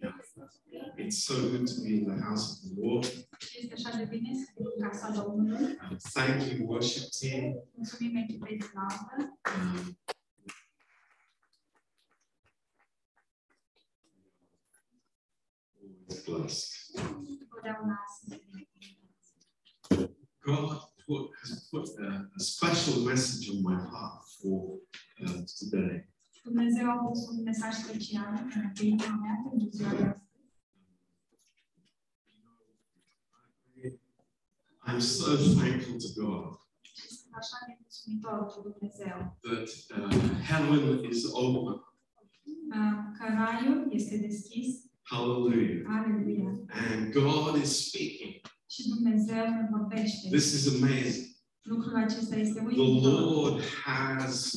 Yeah. It's so good to be in the house of the Lord. Thank you, worship team. Um, blessed. God put, has put a, a special message on my heart for uh, today. Dumnezeu a pus un mesaj special în inima mea pentru ziua de astăzi. I'm so thankful to God Și sunt așa de mulțumitor cu Dumnezeu. that uh, heaven is open. uh, este deschis. Hallelujah. And God is speaking. Și Dumnezeu ne vorbește. This is amazing. Lucrul acesta este The uimitor. Lord has,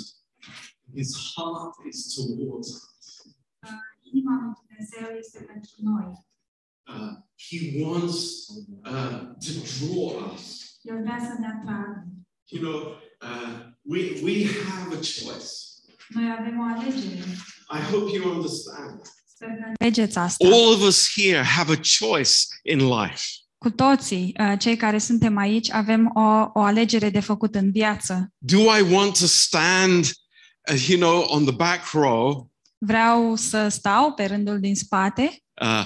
his heart is towards us. Uh, Inima lui Dumnezeu este pentru noi. Uh, he wants uh, to draw us. El vrea să ne atragă. You know, uh, we, we have a choice. Noi avem o alegere. I hope you understand. Sper că înțelegeți asta. All of us here have a choice in life. Cu toții, uh, cei care suntem aici, avem o, o alegere de făcut în viață. Do I want to stand, uh, you know, on the back row, Vreau să stau pe rândul din spate, uh,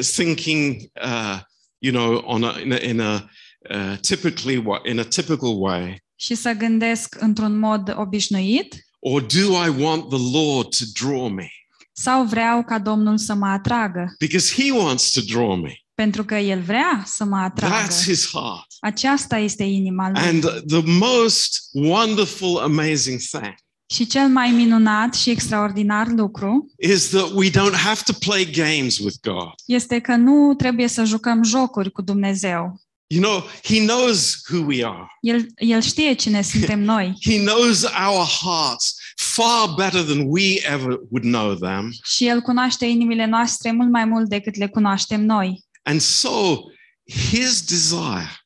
s- thinking, uh, you know, on a, in a, in a uh, typically wa- in a typical way, și să gândesc într-un mod obișnuit or do I want the Lord to draw me? sau vreau ca Domnul să mă atragă, Because He wants to draw me. Pentru că El vrea să mă atragă. That's His heart. Aceasta este inima lui. And the most wonderful, amazing thing Și cel mai minunat și extraordinar lucru is that we don't have to play games with God. este că nu trebuie să jucăm jocuri cu Dumnezeu. You know, He knows who we are. El, el știe cine suntem noi He knows our hearts far better than we ever would know them. și El cunoaște inimile noastre mult mai mult decât le cunoaștem noi. And so his desire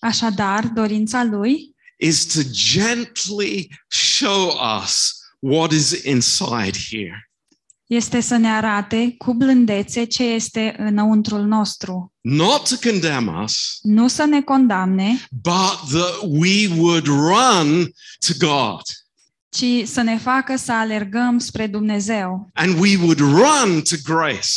Așadar, dorința lui is to gently show us what is inside here. este să ne arate cu blândețe ce este înăuntrul nostru. Not to condemn us, Nu să ne condamne, but that we would run to God ci să ne facă să alergăm spre Dumnezeu and we would run to grace.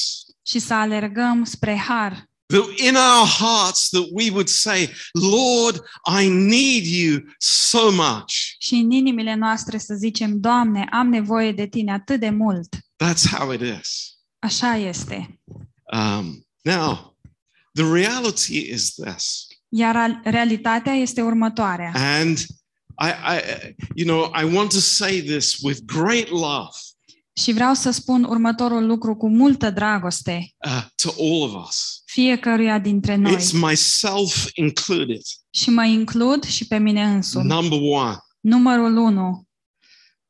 Și să alergăm spre har. That in our hearts that we would say, Lord, I need you so much. Și în inimile noastre să zicem, Doamne, am nevoie de Tine atât de mult. That's how it is. Așa este. Um, now, the reality is this. Iar al- realitatea este următoarea. And I, I, you know, I want to say this with great love Și vreau să spun următorul lucru cu multă dragoste uh, to all of us. fiecăruia dintre noi. It's myself included. Și mă includ și pe mine însumi. Number one, Numărul 1.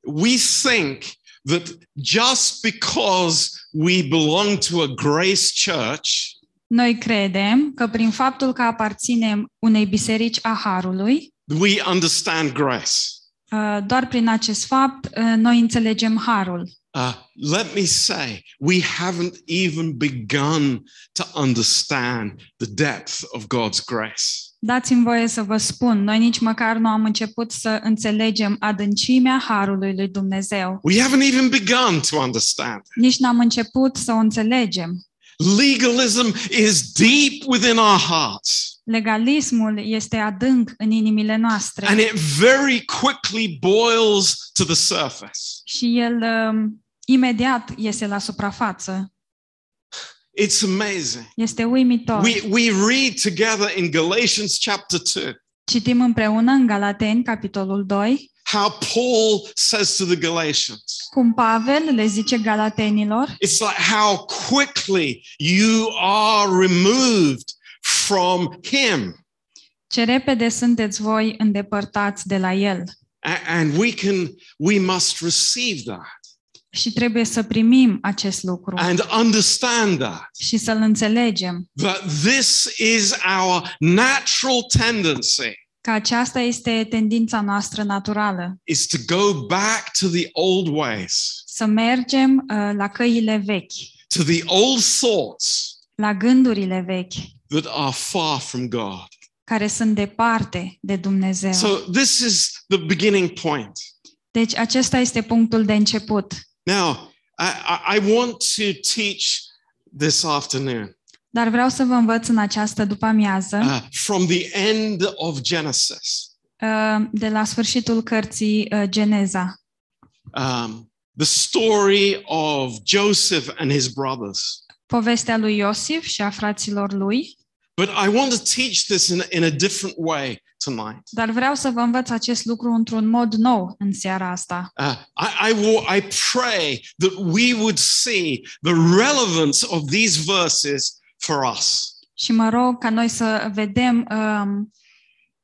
we think that just because we belong to a grace church, Noi credem că prin faptul că aparținem unei biserici a Harului, we understand grace. uh, doar prin acest fapt uh, noi înțelegem Harul. Uh, let me say, we haven't even begun to understand the depth of God's grace. Dați-mi voie să vă spun, noi nici măcar nu am început să înțelegem adâncimea Harului lui Dumnezeu. We haven't even begun to understand. Nici n-am început să o înțelegem. Legalism is deep within our hearts, Legalismul este adânc în inimile noastre and it very quickly boils to the surface. și el um, imediat iese la suprafață. It's amazing. Este uimitor. We, we read together in Galatians chapter 2 Citim împreună în Galateni, capitolul 2, how Paul says to the Galatians, cum Pavel le zice galatenilor, it's like how quickly you are removed from him. ce repede sunteți voi îndepărtați de la el. A- And we can, we must receive that Și trebuie să primim acest lucru and understand that. și să-l înțelegem. that this is our natural tendency că aceasta este tendința noastră naturală, is to go back to the old ways, să mergem uh, la căile vechi, to the old thoughts la gândurile vechi, that are far from God. care sunt departe de Dumnezeu. So this is the beginning point. Deci acesta este punctul de început. Now, I, I- I want to teach this afternoon Dar vreau să vă învăț în această după-amiază, uh, from the end of Genesis. uh, de la sfârșitul cărții uh, Geneza, Um, the story of Joseph and his brothers. povestea lui Iosif și a fraților lui, But I want to teach this in, in a different way tonight. dar vreau să vă învăț acest lucru într-un mod nou în seara asta. Uh, I, I, wa- I pray that we would see the relevance of these verses for us. Și mă rog ca noi să vedem um,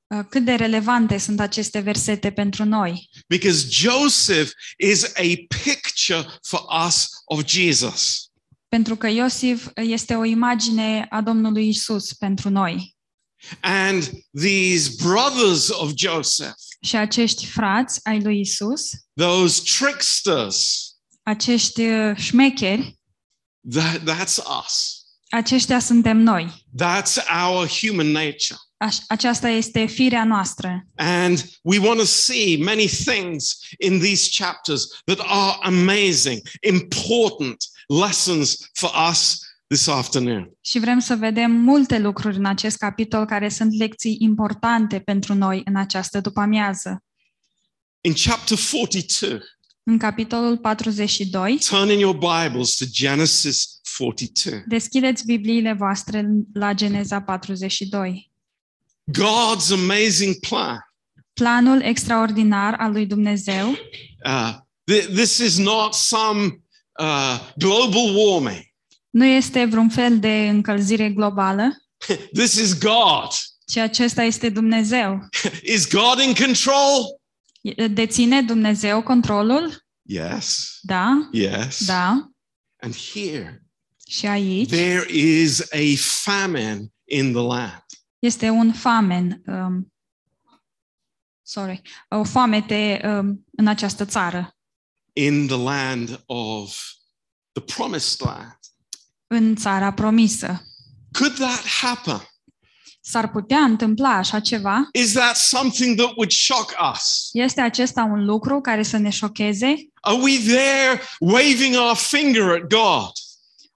uh, cât de relevante sunt aceste versete pentru noi. Because Joseph is a picture for us of Jesus. Pentru că Iosif este o imagine a Domnului Isus pentru noi. And these brothers of Joseph, Și acești frați ai lui Isus, those tricksters, acești uh, șmecheri, that, that's us. aceștia suntem noi. That's our human nature. Aș- Aceasta este firea noastră. And we want to see many things in these chapters that are amazing, important lessons for us this afternoon. Și vrem să vedem multe lucruri în acest capitol care sunt lecții importante pentru noi în această după-amiază. In chapter 42, În capitolul 42, turn in your Bibles to Genesis 42. deschideți Bibliile voastre la Geneza 42. God's amazing plan. Planul extraordinar al lui Dumnezeu Uh, th- this is not some uh, global warming. nu este vreun fel de încălzire globală, This is God. ci acesta este Dumnezeu. Is God in control? Deține Dumnezeu controlul? Yes. Da, Yes. da. And here, Și aici there is a famine in the land. Este un famen, um, sorry, o foamete um, în această țară, in the land of the promised land. în țara promisă. Could that happen? S-ar putea întâmpla așa ceva? Is that something that would shock us? Este acesta un lucru care să ne șocheze? Are we there waving our finger at God?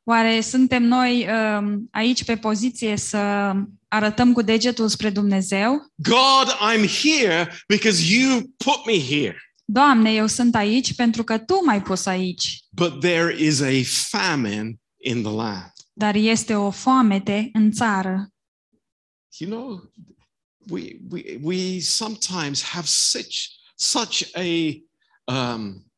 Oare suntem noi um, aici pe poziție să arătăm cu degetul spre Dumnezeu? God, I'm here because you put me here. Doamne, eu sunt aici pentru că Tu m-ai pus aici. But there is a famine in the land. Dar este o foamete în țară. You know, we we we sometimes have such such a um,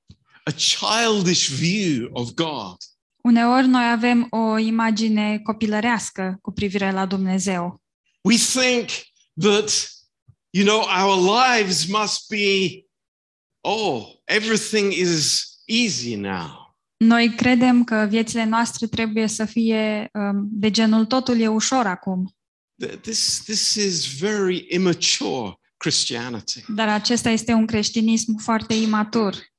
a childish view of God. Uneori noi avem o imagine copilărească cu privire la Dumnezeu. We think that you know our lives must be oh everything is easy now. Noi credem că viețile noastre trebuie să fie um, de genul totul e ușor acum, This this is very immature Christianity. dar acesta este un creștinism foarte imatur.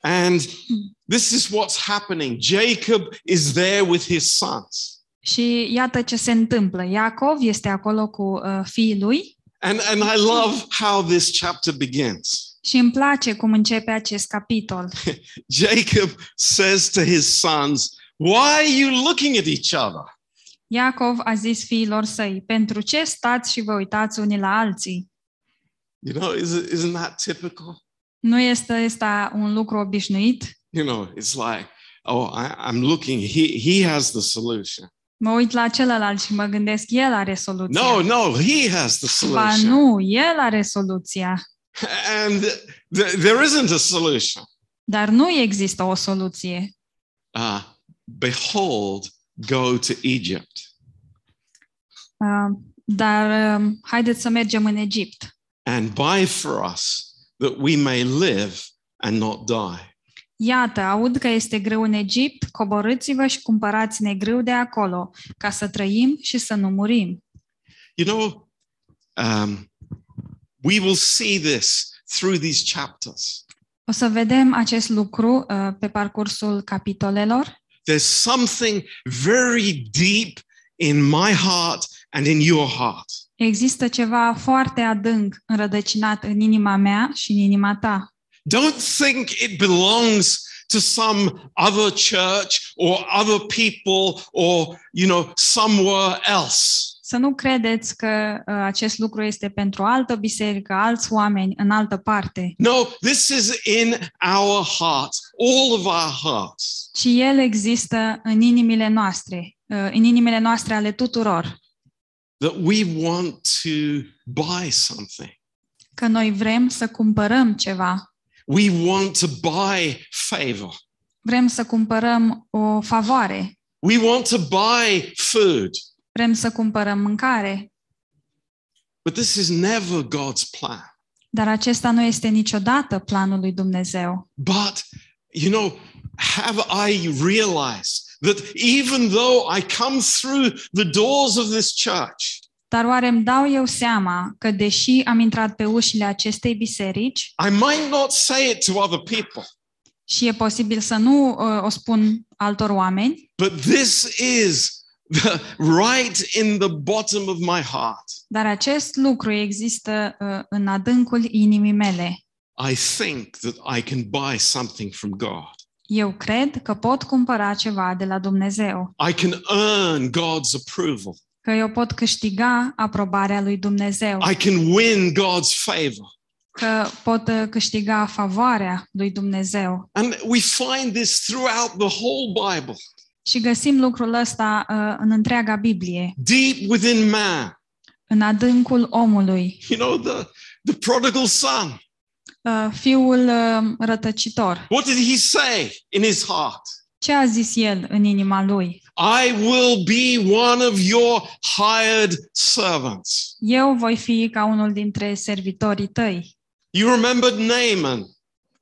And this is what's happening. Jacob is there with his sons. Și iată ce se întâmplă. Iacov este acolo cu uh, fiii lui And, and I love how this chapter begins. și îmi place cum începe acest capitol. Jacob says to his sons, Why are you looking at each other? Iacov a zis fiilor săi, pentru ce stați și vă uitați unii la alții? You know, is it, isn't that typical? Nu este asta un lucru obișnuit? You know, it's like, oh, I, I'm looking, he, he has the solution. Mă uit la celălalt și mă gândesc, el are soluția. No, no, he has the Ba solution. nu, el are soluția. And th- there isn't a solution. Dar nu există o soluție. Uh, behold, go to Egypt. Uh, dar um, haideți să mergem în Egipt. and buy for us that we may live and not die. Iată, aud că este greu în Egipt, coborâți-vă și cumpărați-ne grâu de acolo, ca să trăim și să nu murim. You know, um, We will see this through these chapters. O să vedem acest lucru uh, pe parcursul capitolelor. There's something very deep in my heart and in your heart. Există ceva foarte adânc înrădăcinat în inima mea și în inima ta. Don't think it belongs to some other church or other people or, you know, somewhere else. Să nu credeți că uh, acest lucru este pentru o altă biserică, alți oameni în altă parte, No, this is in our hearts, all of our hearts. ci el există în inimile noastre, uh, în inimile noastre ale tuturor, That we want to buy something. că noi vrem să cumpărăm ceva, We want to buy favor. vrem să cumpărăm o favoare, We want to buy food. vrem să cumpărăm mâncare, But this is never God's plan. dar acesta nu este niciodată planul lui Dumnezeu. But, you know, have I realized that even though I come through the doors of this church, Dar oare îmi dau eu seama că deși am intrat pe ușile acestei biserici I might not say it to other people, și e posibil să nu uh, o spun altor oameni, but this is the, right in the bottom of my heart. dar acest lucru există uh, în adâncul inimii mele. I think that I can buy something from God. Eu cred că pot cumpăra ceva de la Dumnezeu, I can earn God's approval. Că eu pot câștiga aprobarea lui Dumnezeu, I can win God's favor. că pot uh, câștiga favoarea lui Dumnezeu. And we find this throughout the whole Bible. Și găsim lucrul ăsta uh, în întreaga Biblie, Deep within man, în adâncul omului. you know, the, the prodigal son. Uh, Fiul uh, rătăcitor. What did he say in his heart? Ce a zis el în inima lui? I will be one of your hired servants. Eu voi fi ca unul dintre servitorii tăi. You remembered Naaman.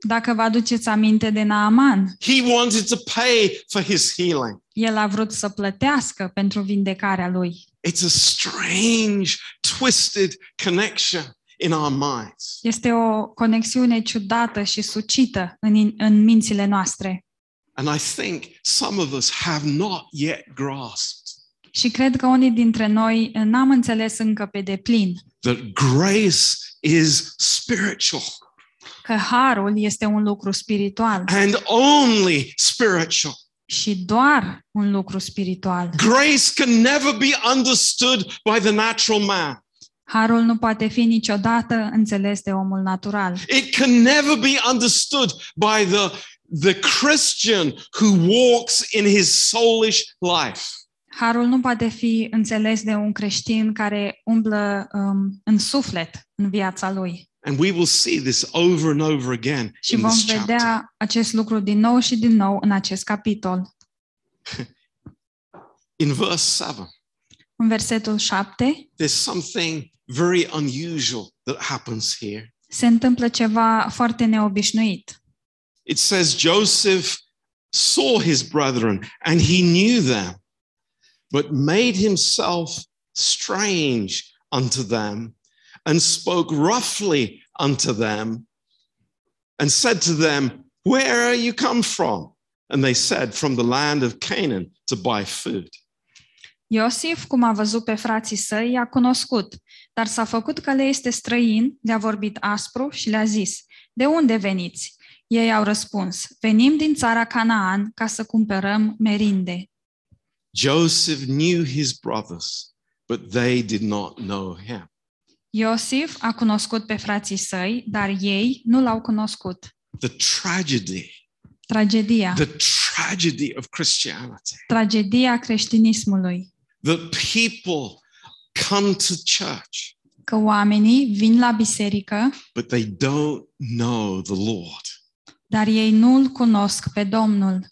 Dacă vă aduceți aminte de Naaman, He wanted to pay for his healing. el a vrut să plătească pentru vindecarea lui. It's a strange, twisted connection in our minds. Este o conexiune ciudată și sucită în, în mințile noastre. And I think some of us have not yet grasped Și cred că unii dintre noi n-am înțeles încă pe deplin that grace is spiritual că harul este un lucru spiritual and only spiritual. și doar un lucru spiritual. Grace can never be understood by the natural man. Harul nu poate fi niciodată înțeles de omul natural. It can never be understood by the, the Christian who walks in his soulish life. Harul nu poate fi înțeles de un creștin care umblă um, în suflet în viața lui. And we will see this over and over again Și in vom this chapter. vedea acest lucru din nou și din nou în acest capitol. In verse 7, În versetul 7 there's something very unusual that happens here. se întâmplă ceva foarte neobișnuit. It says Joseph saw his brethren and he knew them, but made himself strange unto them and spoke roughly unto them and said to them, Where are you come from? And they said, From the land of Canaan to buy food. Iosif, cum a văzut pe frații săi, i-a cunoscut, dar s-a făcut că le este străin, le-a vorbit aspru și le-a zis, De unde veniți? Ei au răspuns, Venim din țara Canaan ca să cumpărăm merinde. Joseph knew his brothers, but they did not know him. Iosif a cunoscut pe frații săi, dar ei nu l-au cunoscut. The tragedy, Tragedia. the tragedy of Christianity. Tragedia creștinismului. that people come to church, Că oamenii vin la biserică, but they don't know the Lord. Dar ei nu îl cunosc pe Domnul.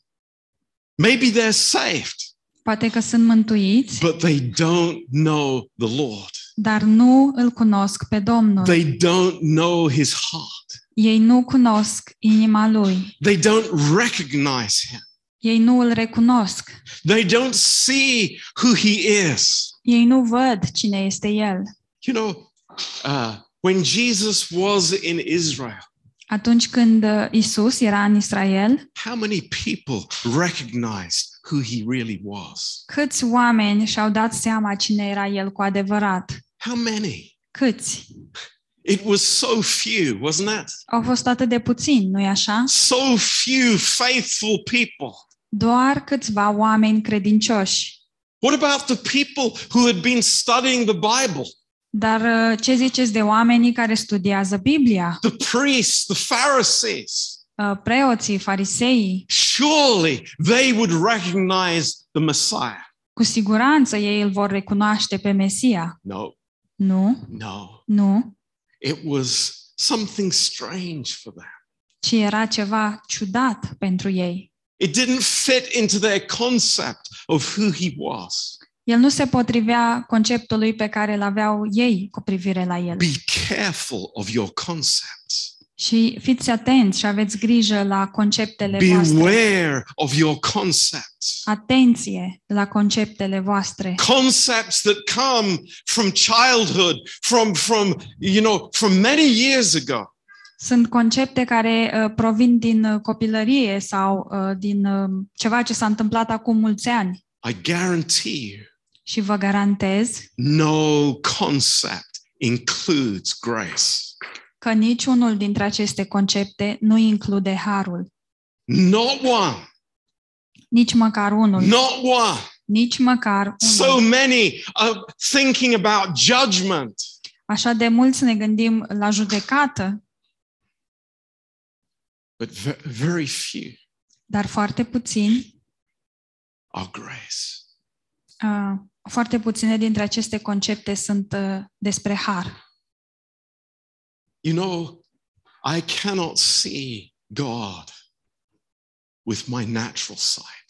Maybe they're saved, Poate că sunt mântuiți, but they don't know the Lord. dar nu îl cunosc pe Domnul. They don't know his heart. Ei nu cunosc inima lui. They don't recognize him. Ei nu îl recunosc. They don't see who he is. Ei nu văd cine este el. You know, uh, When Jesus was in Israel, Atunci când uh, Isus era în Israel, how many people recognized who he really was? câți oameni și-au dat seama cine era el cu adevărat? How many? Câți? It was so few, wasn't it? Au fost atât de puțini, nu-i așa? So few faithful people. Doar câțiva oameni credincioși. What about the people who had been studying the Bible? Dar uh, ce ziceți de oamenii care studiază Biblia? The priests, the Pharisees? Uh, Preoții, fariseii? Surely they would recognize the Messiah. Cu siguranță ei îl vor recunoaște pe Mesia. No, Nu, no. nu, It was something strange for them. ci era ceva ciudat pentru ei. It didn't fit into their concept of who he was. El nu se potrivea conceptului pe care îl aveau ei cu privire la el. Be careful of your concepts. Și fiți atenți și aveți grijă la conceptele voastre. Beware of your concepts. Atenție la conceptele voastre. Concepts that come from childhood, from, from, you know, from many years ago. Sunt concepte care uh, provin din uh, copilărie sau uh, din uh, ceva ce s-a întâmplat acum mulți ani. I guarantee you, Și vă garantez no concept includes grace. că niciunul dintre aceste concepte nu include harul. Not one. Nici măcar unul. Not one. Nici măcar So unul. many are thinking about judgment. Așa de mulți ne gândim la judecată, but ve- very few dar foarte puțini, are grace. uh, foarte puține dintre aceste concepte sunt uh, despre har. You know, I cannot see God with my natural sight.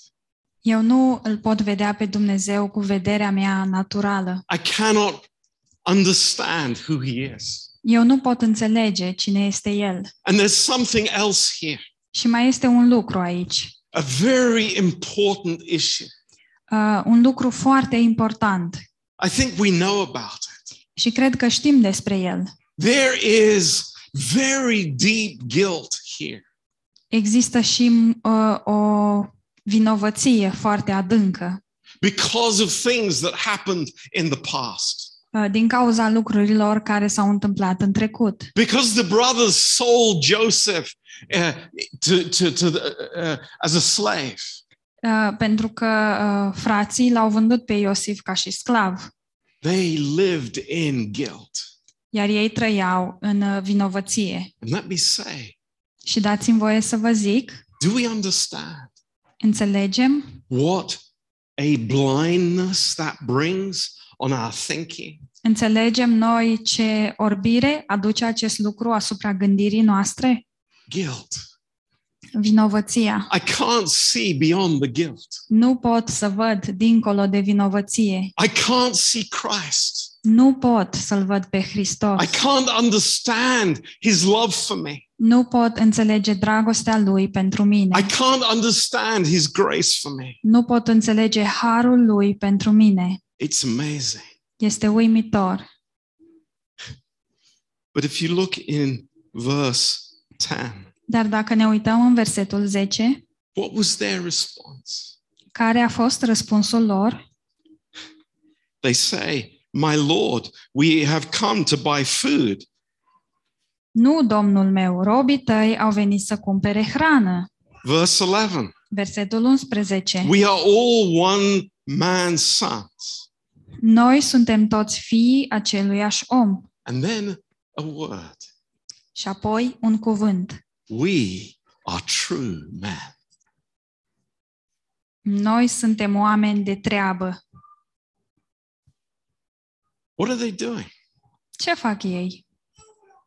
Eu nu îl pot vedea pe Dumnezeu cu vederea mea naturală. I cannot understand who He is. Eu nu pot înțelege cine este El. And there's something else here, Și mai este un lucru aici, a very important issue. Uh, un lucru foarte important I think we know about it. și cred că știm despre el. There is very deep guilt here. Există și uh, o vinovăție foarte adâncă because of things that happened in the past. uh, din cauza lucrurilor care s-au întâmplat în trecut. Because the brothers sold Joseph uh, to, to, to the, uh, as a slave. Uh, pentru că uh, frații l-au vândut pe Iosif ca și sclav, They lived in guilt. iar ei trăiau în uh, vinovăție. And let me say, Și dați-mi voie să vă zic, do we understand înțelegem, what a blindness that brings on our thinking? înțelegem noi ce orbire aduce acest lucru asupra gândirii noastre? Guilt. Vinovăția. I can't see beyond the guilt. Nu pot să văd dincolo de vinovăție. I can't see Christ. Nu pot să-L văd pe Hristos. I can't understand his love for me. Nu pot înțelege dragostea Lui pentru mine. I can't understand his grace for me. Nu pot înțelege harul Lui pentru mine. It's amazing. Este uimitor. But if you look in verse 10, Dar dacă ne uităm în versetul 10, what was their response? care a fost răspunsul lor? They say, My Lord, we have come to buy food. Nu, domnul meu, robii tăi au venit să cumpere hrană. Verse 11, Versetul 11. we are all one man's sons. Noi suntem toți fii aceluiași om. And then a word. Și apoi un cuvânt. We are true men. Noi suntem oameni de treabă. What are they doing? Ce fac ei?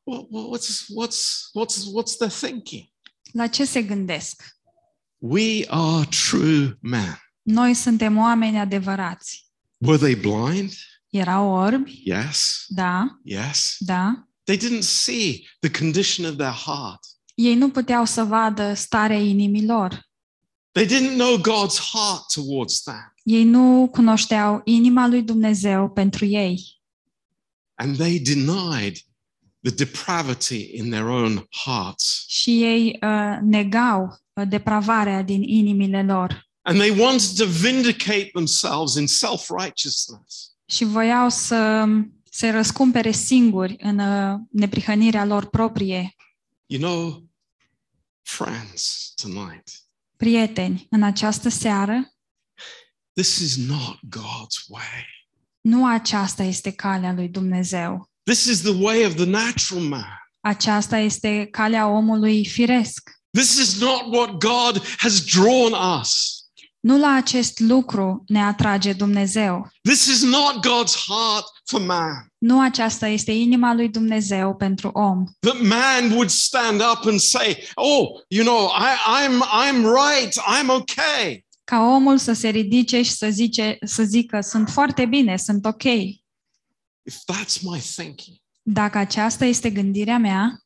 What, what- what's, what's, what's, what's their thinking? La ce se gândesc? We are true men. Noi suntem oameni adevărați. Were they blind? Erau orbi? Yes. Da, Yes. da. They didn't see the condition of their heart. Ei nu puteau să vadă starea inimilor. They didn't know God's heart towards them. Ei nu cunoșteau inima lui Dumnezeu pentru ei And they denied the depravity in their own hearts. și ei uh, negau uh, depravarea din inimile lor And they wanted to vindicate themselves in self righteousness. și voiau să se răscumpere singuri în uh, neprihănirea lor proprie. You know, friends, tonight, Prieteni, în această seară, this is not God's way. nu aceasta este calea lui Dumnezeu. This is the way of the natural man. Aceasta este calea omului firesc. This is not what God has drawn us. Nu la acest lucru ne atrage Dumnezeu. This is not God's heart for man. Nu aceasta este inima lui Dumnezeu pentru om. That man would stand up and say, "Oh, you know, I, I'm I'm right. I'm okay." Ca omul să se ridice și să, zice, să zică, sunt foarte bine, sunt ok. If that's my thinking, Dacă aceasta este gândirea mea,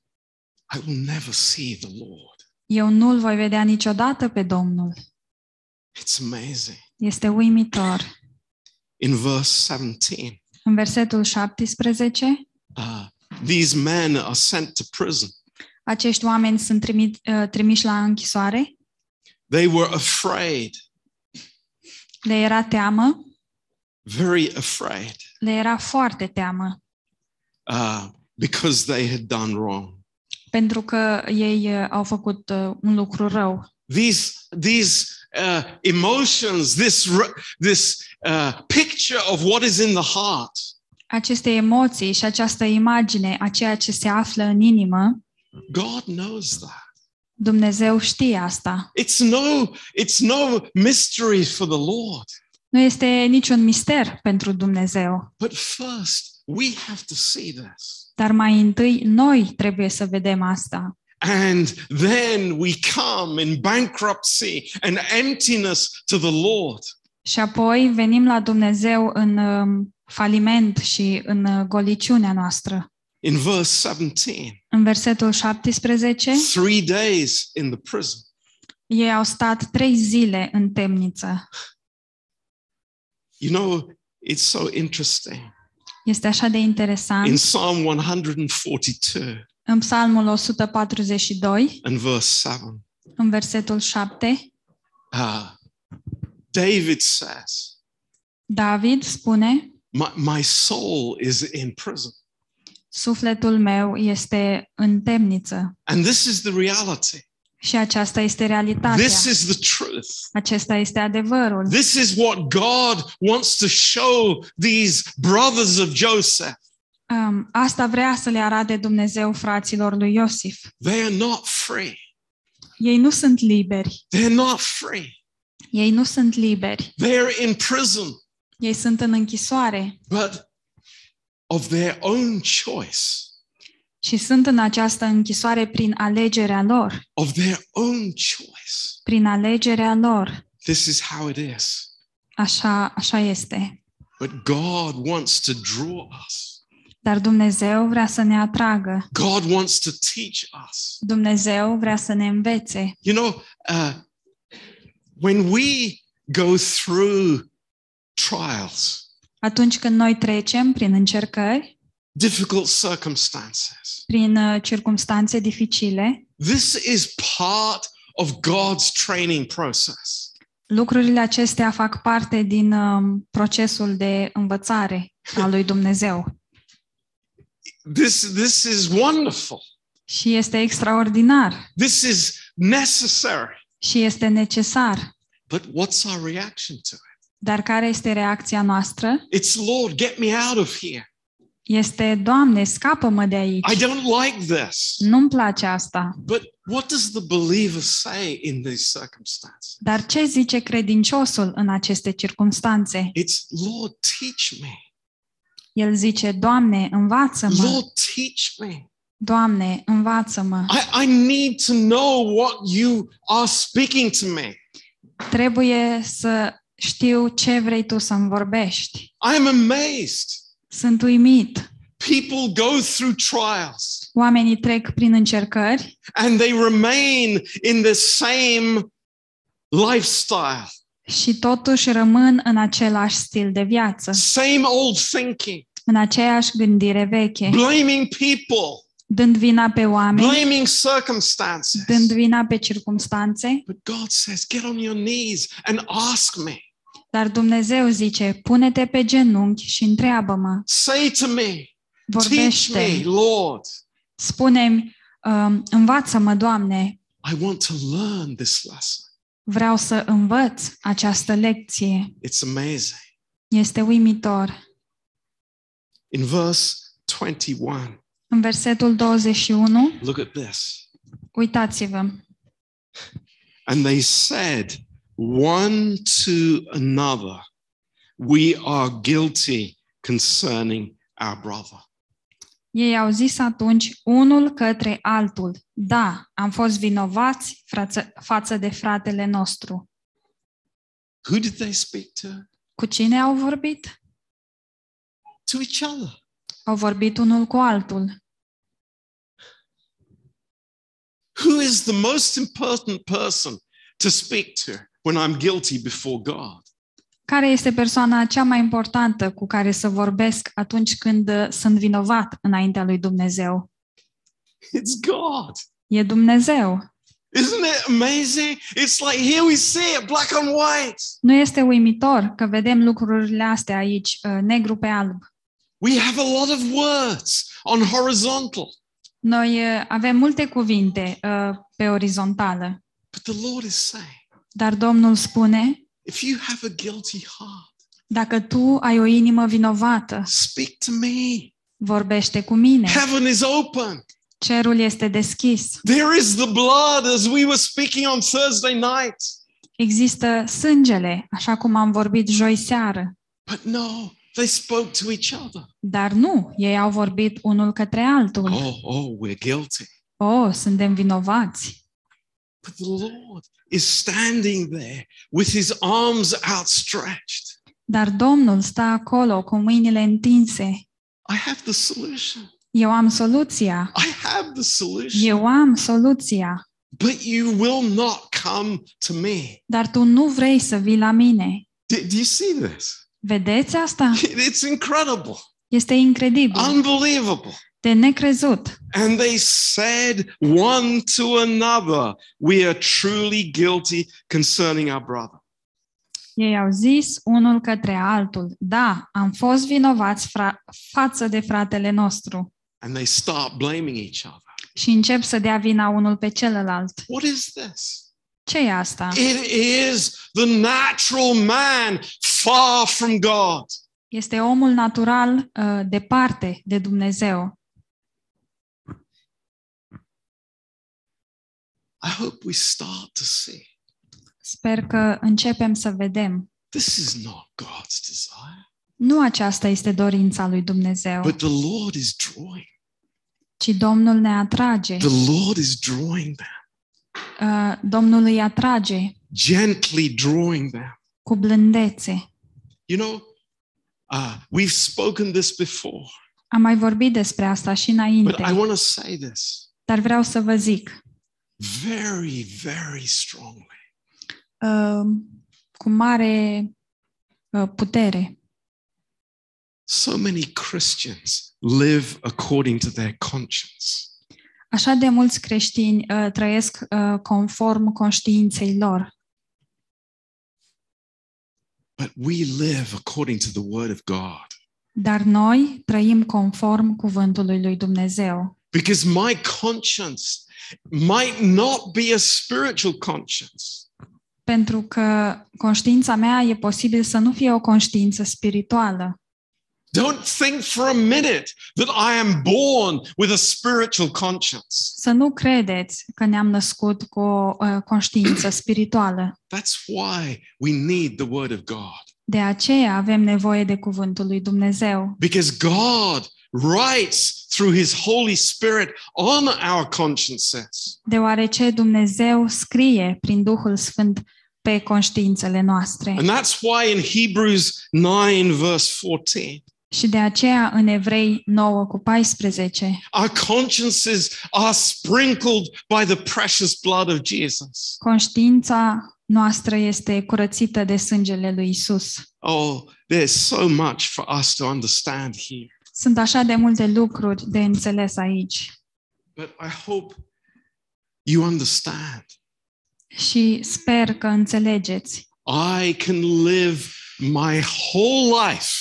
I will never see the Lord. eu nu-L voi vedea niciodată pe Domnul. It's amazing. Este uimitor. In verse 17, În versetul 17, uh, these men are sent to prison. acești oameni sunt trimi, uh, trimiși la închisoare, They were afraid, le era teamă, very afraid, le era foarte teamă, uh, because they had done wrong. pentru că ei uh, au făcut uh, un lucru rău. These these uh, emotions, this re- this uh, picture of what is in the heart, Aceste emoții și această imagine a ceea ce se află în inimă, God knows that. Dumnezeu știe asta. It's no it's no mystery for the Lord. Nu este niciun mister pentru Dumnezeu. But first, we have to see this. Dar mai întâi noi trebuie să vedem asta. And then we come in bankruptcy and emptiness to the Lord. Și apoi venim la Dumnezeu în um, faliment și în uh, goliciunea noastră. In verse 17, În versetul 17, three days in the prison. ei au stat trei zile în temniță. You know, it's so interesting. Este așa de In interesant. Psalm 142 În Psalmul 142, and verse 7, în versetul 7, uh, David says, David spune, my, my soul is in prison. sufletul meu este în temniță. And this is the reality. Și aceasta este realitatea. This is the truth. Acesta este adevărul. This is what God wants to show these brothers of Joseph. Um, asta vrea să le arate Dumnezeu fraților lui Iosif. They are not free. Ei nu sunt liberi. They're not free. Ei nu sunt liberi. They're in prison, Ei sunt în închisoare but of their own choice, și sunt în această închisoare prin alegerea lor. of their own choice. Prin alegerea lor. This is how it is. Așa, așa este. But God wants to draw us. Dar Dumnezeu vrea să ne atragă. God wants to teach us. Dumnezeu vrea să ne învețe. You know, uh, when we go through trials, Atunci când noi trecem prin încercări, difficult circumstances, prin uh, circumstanțe dificile, this is part of God's training process. lucrurile acestea fac parte din um, procesul de învățare al lui Dumnezeu. This, this is wonderful. Și este extraordinar This is necessary. și este necesar. But what's our reaction to it? Dar care este reacția noastră? It's Lord, get me out of here. Este, Doamne, scapă-mă de aici. I don't like this. Nu-mi place asta. But what does the believer say in these circumstances? Dar ce zice credinciosul în aceste circunstanțe? It's Lord, teach me. El zice, Doamne, învață-mă. Lord, teach me. Doamne, învață-mă. I, I need to know what you are speaking to me. Trebuie să știu ce vrei tu să-mi vorbești. I'm amazed. Sunt uimit. People go through trials Oamenii trec prin încercări and they remain in the same lifestyle, și totuși rămân în același stil de viață, same old thinking, în aceeași gândire veche, blaming people, dând vina pe oameni, blaming circumstances. dând vina pe circumstanțe, But God says, get on your knees and ask me. dar Dumnezeu zice, pune-te pe genunchi și întreabă-mă, Say to me, teach vorbește, me, Lord. spune-mi, um, învață-mă, Doamne, I want to learn this lesson. Vreau să învăț această lecție. It's amazing. Este uimitor. In verse 21, În versetul 21, look at this. uitați-vă, And they said one to another, We are guilty concerning our brother. Ei au zis atunci unul către altul, da, am fost vinovați frață, față de fratele nostru. Who did they speak to? Cu cine au vorbit? To each other. Au vorbit unul cu altul. Who is the most important person to speak to when I'm guilty before God? Care este persoana cea mai importantă cu care să vorbesc atunci când uh, sunt vinovat înaintea lui Dumnezeu? It's God. E Dumnezeu. Isn't it amazing? It's like here we see it black on white. Nu este uimitor că vedem lucrurile astea aici, uh, negru pe alb. We have a lot of words on horizontal, Noi uh, avem multe cuvinte uh, pe orizontală, but the Lord is saying, dar Domnul spune, if you have a guilty heart, dacă tu ai o inimă vinovată, speak to me. vorbește cu mine. Heaven is open. Cerul este deschis. There is the blood as we were speaking on Thursday night. Există sângele, așa cum am vorbit joi seară. But no, they spoke to each other. Dar nu, ei au vorbit unul către altul. Oh, oh, we're guilty. Oh, suntem vinovați. But the Lord is standing there with his arms outstretched. Dar Domnul stă acolo cu mâinile întinse. I have the solution. Eu am soluția. I have the solution. Eu am soluția. But you will not come to me. Dar tu nu vrei să vii la mine. Do, do you see this? Vedeți asta? It's incredible, Este incredibil, unbelievable. De necrezut. And they said one to another, We are truly guilty concerning our brother. Ei au zis unul către altul, da, am fost vinovați fra- față de fratele nostru. And they start blaming each other. Și încep să dea vina unul pe celălalt. What is this? ce e asta? It is the natural man far from God. Este omul natural uh, departe de Dumnezeu. I hope we start to see Sper că începem să vedem. this is not God's desire, Nu aceasta este dorința lui Dumnezeu, but the Lord is drawing. ci Domnul ne atrage. The Lord is drawing them, Uh, Domnul îi atrage gently drawing them. cu blândețe. You know, uh, we've spoken this before, Am mai vorbit despre asta și but I înainte, want to say this dar vreau să vă zic, very, very strongly. uh, cu mare uh, putere, So many Christians live according to their conscience. Așa de mulți creștini uh, trăiesc uh, conform conștiinței lor, But we live according to the word of God. dar noi trăim conform cuvântului lui Dumnezeu. Because my conscience might not be a spiritual conscience, Pentru că conștiința mea e posibil să nu fie o conștiință spirituală. Don't think for a minute that I am born with a spiritual conscience. Să nu credeți că ne-am născut cu o uh, conștiință spirituală. That's why we need the word of God. De aceea avem nevoie de cuvântul lui Dumnezeu. Because God writes through his Holy Spirit on our consciences. Deoarece Dumnezeu scrie prin Duhul Sfânt pe conștiințele noastre. And that's why in Hebrews 9, verse 14, Și de aceea în Evrei 9 cu 14, our consciences are sprinkled by the precious blood of Jesus. conștiința noastră este curățită de sângele lui Isus. Oh, there's so much for us to understand here. Sunt așa de multe lucruri de înțeles aici. But I hope you understand. Și sper că înțelegeți. I can live my whole life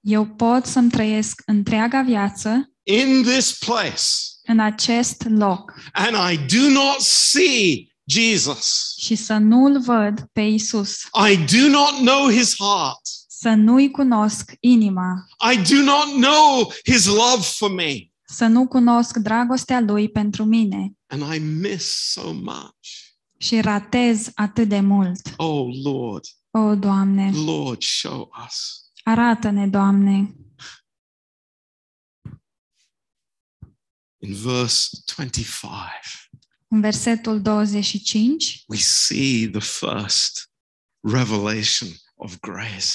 Eu pot să-mi trăiesc întreaga viață in this place în acest loc and I do not see Jesus. și să nu-L văd pe Isus, I do not know his heart. Să nu-i cunosc inima, I do not know his love for me. să nu cunosc dragostea Lui pentru mine And I miss so much. și ratez atât de mult. Oh Lord, O, Doamne, Lord, show us. arată-ne, Doamne, In verse 25, în versetul 25, we see the first revelation of grace.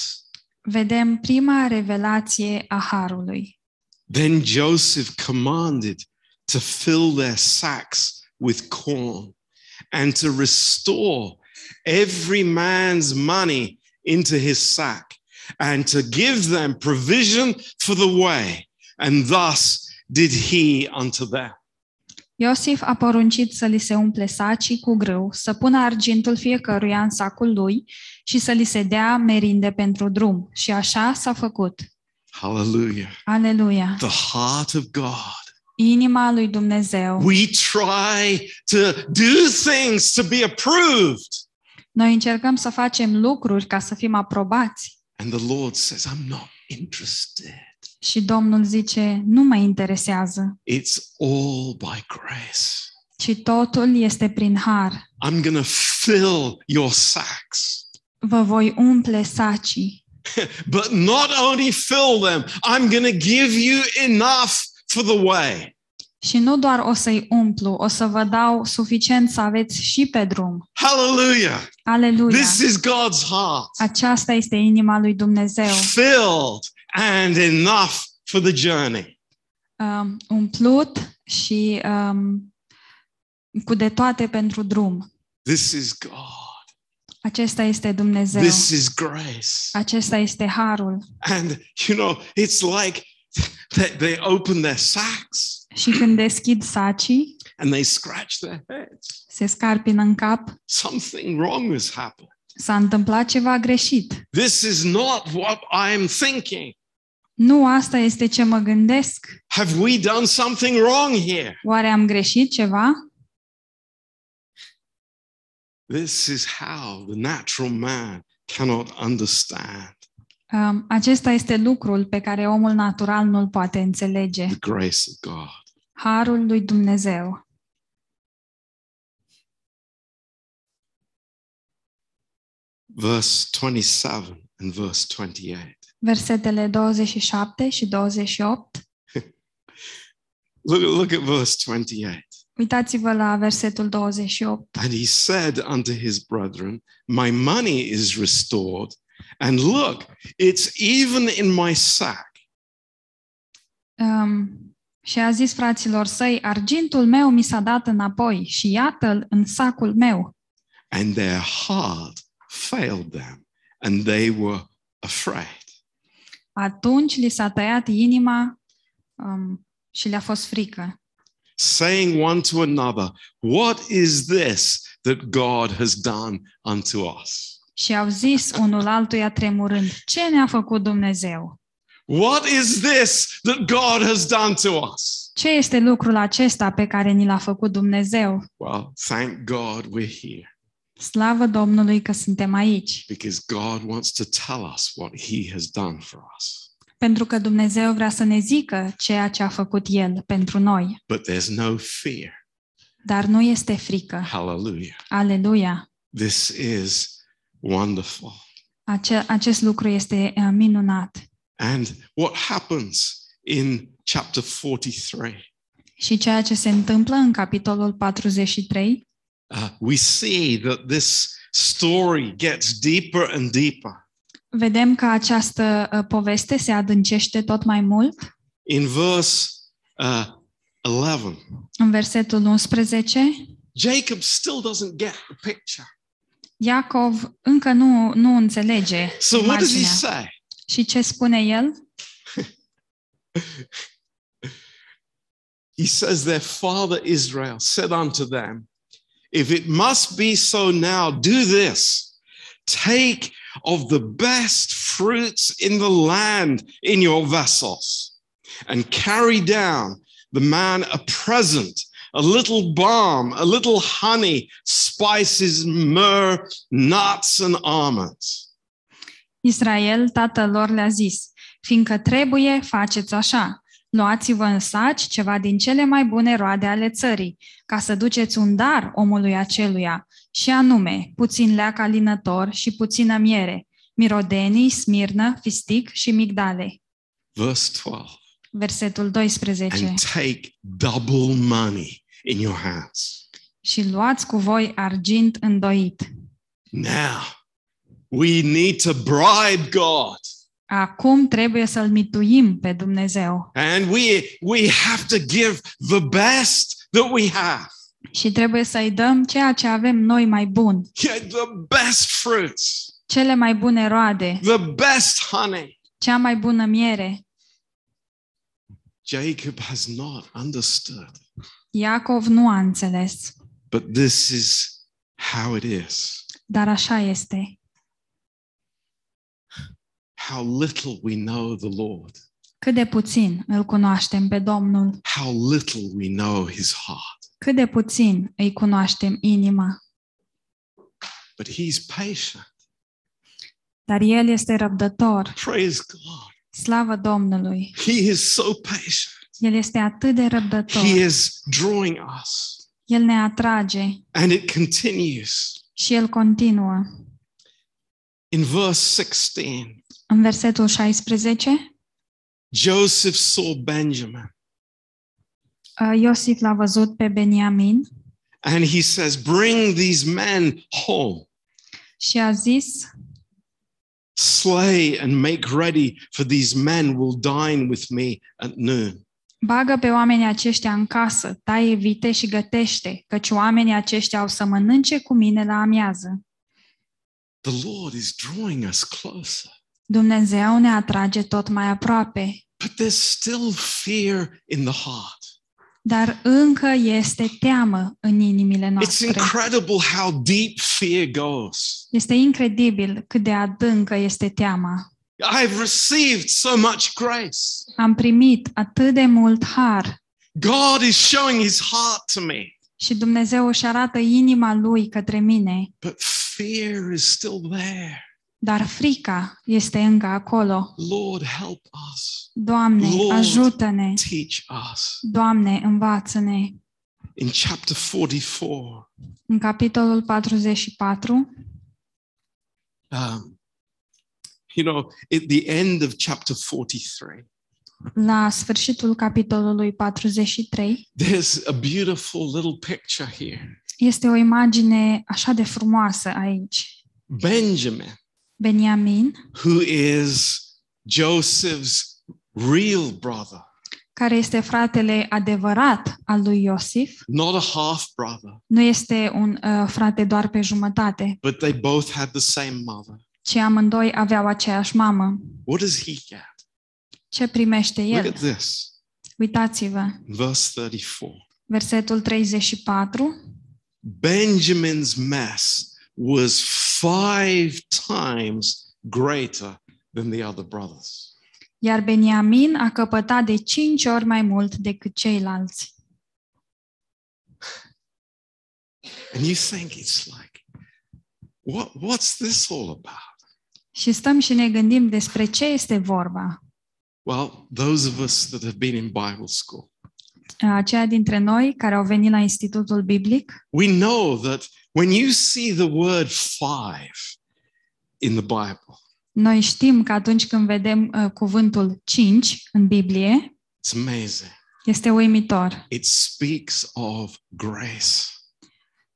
Vedem prima revelație a Harului. Then Joseph commanded to fill their sacks with corn and to restore every man's money into his sack and to give them provision for the way. And thus did he unto them. Iosif a poruncit să li se umple sacii cu grâu, să pună argintul fiecăruia în sacul lui și să li se dea merinde pentru drum. Și așa s-a făcut. Hallelujah. Aleluia! The heart of God. Inima lui Dumnezeu. We try to do things to be approved. Noi încercăm să facem lucruri ca să fim aprobați. And the Lord says, I'm not interested. Și Domnul zice, nu mă interesează, It's all by grace. ci totul este prin har. I'm going to fill your sacks. Vă voi umple sacii. But not only fill them, I'm going to give you enough for the way. Și nu doar o să-i umplu, o să vă dau suficient să aveți și pe drum. Hallelujah. Aleluia! This is God's heart. Aceasta este inima lui Dumnezeu. Filled and enough for the journey. Um, umplut și um, cu de toate pentru drum. This is God. Acesta este Dumnezeu. This is grace. Acesta este harul. And, you know, it's like they, they open their sacks Și când deschid sacii, and they scratch their heads. se scarpină în cap, Something wrong has happened. s-a întâmplat ceva greșit. This is not what I'm thinking. Nu asta este ce mă gândesc. Have we done something wrong here? Oare am greșit ceva? This is how the natural man cannot understand Um, acesta este lucrul pe care omul natural nu-l poate înțelege. the grace of God. Harul lui Dumnezeu. Verse 27 and verse 28. Versetele 27 și 28. Look, look at verse 28. Uitați-vă la versetul 28. And he said unto his brethren, My money is restored, and look, it's even in my sack. Um, și a zis fraților săi, argintul meu mi s-a dat înapoi și iată-l în sacul meu. And their heart failed them, and they were afraid. Atunci li s-a tăiat inima um, și le-a fost frică. saying one to another, What is this that God has done unto us? Și au zis unul altuia tremurând, ce ne-a făcut Dumnezeu? What is this that God has done to us? Ce este lucrul acesta pe care ni l-a făcut Dumnezeu? Well, thank God we're here Slavă Domnului că suntem aici, because God wants to tell us what He has done for us. pentru că Dumnezeu vrea să ne zică ceea ce a făcut El pentru noi. But there's no fear. Dar nu este frică. Hallelujah. Aleluia! This is wonderful. Ace- acest lucru este uh, minunat. And what happens in chapter 43? Și ceea ce se întâmplă în capitolul 43, Uh, we see that this story gets deeper and deeper. vedem că această uh, poveste se adâncește tot mai mult. In verse uh, 11, În versetul 11, Jacob still doesn't get the picture. Iacov încă nu, nu înțelege So what does he imaginea. say? Și ce spune el? he says, Their father Israel said unto them, If it must be so now, do this take of the best fruits in the land in your vessels, and carry down the man a present, a little balm, a little honey, spices, myrrh, nuts, and almonds. Israel, tatăl lor, le-a zis, fiindcă trebuie, faceți așa, luați-vă în saci ceva din cele mai bune roade ale țării, ca să duceți un dar omului aceluia, și anume, puțin leac alinător și puțină miere, mirodenii, smirnă, fistic și migdale. Verse 12. Versetul 12. And take double money in your hands. Și luați cu voi argint îndoit. Now, we need to bribe God. Acum trebuie să-L mituim pe Dumnezeu And we, we have to give the best that we have. și trebuie să-i dăm ceea ce avem noi mai bun, Yeah, the best fruits, cele mai bune roade, the best honey. cea mai bună miere. Jacob has not understood, Iacov nu a înțeles, but this is how it is. dar așa este. How little we know the Lord, Cât de puțin îl cunoaștem pe Domnul, how little we know his heart. cât de puțin îi cunoaștem inima. But he's patient. Dar El este răbdător. Praise God. Slavă Domnului! He is so patient. El este atât de răbdător. He is drawing us. El ne atrage And it continues. și El continuă. In verse 16, În versetul 16, Joseph saw Benjamin uh, Iosif l-a văzut pe Beniamin and he says, Bring these men home, și a zis, slay and make ready, for these men will dine with me at noon. bagă pe oamenii aceștia în casă, taie vite și gătește, căci oamenii aceștia au să mănânce cu mine la amiază. The Lord is drawing us closer. Dumnezeu ne atrage tot mai aproape, But there's still fear in the heart. dar încă este teamă în inimile It's noastre. incredible how deep fear goes. Este incredibil cât de adâncă este teama. I've received so much grace. Am primit atât de mult har God is showing his heart to me, și Dumnezeu își arată inima lui către mine, but fear is still there. Dar frica este încă acolo. Lord, help us. Doamne, Lord. ajută-ne! Teach us. Doamne, învață-ne! In chapter 44, În capitolul 44, um, you know, at the end of chapter 43, la sfârșitul capitolului 43, there's a beautiful little picture here. este o imagine așa de frumoasă aici. Benjamin, Beniamin, who is Joseph's real brother, care este fratele adevărat al lui Iosif, not a half brother, nu este un uh, frate doar pe jumătate, but they both had the same mother. ci amândoi aveau aceeași mamă. What does he get? Ce primește Look el? at this, Uitați-vă, verse 34. versetul 34. Benjamin's mess was five times greater than the other brothers. Iar Beniamin a căpătat de cinci ori mai mult decât ceilalți. And you think it's like, what, what's this all about? Și stăm și ne gândim despre ce este vorba. Well, those of us that have been in Bible school, Aceia dintre noi care au venit la Institutul Biblic, we know that when you see the word five in the Bible, noi știm că atunci când vedem uh, cuvântul 5 în Biblie, it's amazing. este uimitor. It speaks of grace.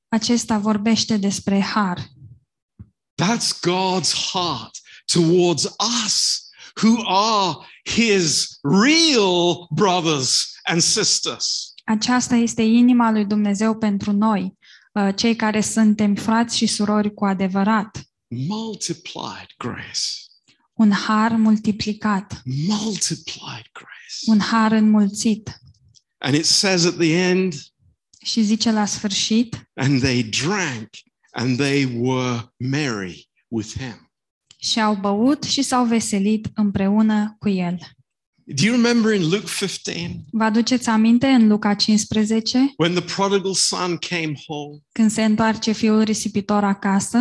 Acesta vorbește despre har. That's God's heart towards us who are his real brothers and sisters. Aceasta este inima lui Dumnezeu pentru noi, uh, cei care suntem frați și surori cu adevărat. Multiplied grace. Un har multiplicat, Multiplied grace. un har înmulțit. And it says at the end, Și zice la sfârșit, and they drank and they were merry with him. și au băut și s-au veselit împreună cu el. Do you remember in Luke 15 Vă aduceți aminte în Luca 15, when the prodigal son came home? când se întoarce fiul risipitor acasă?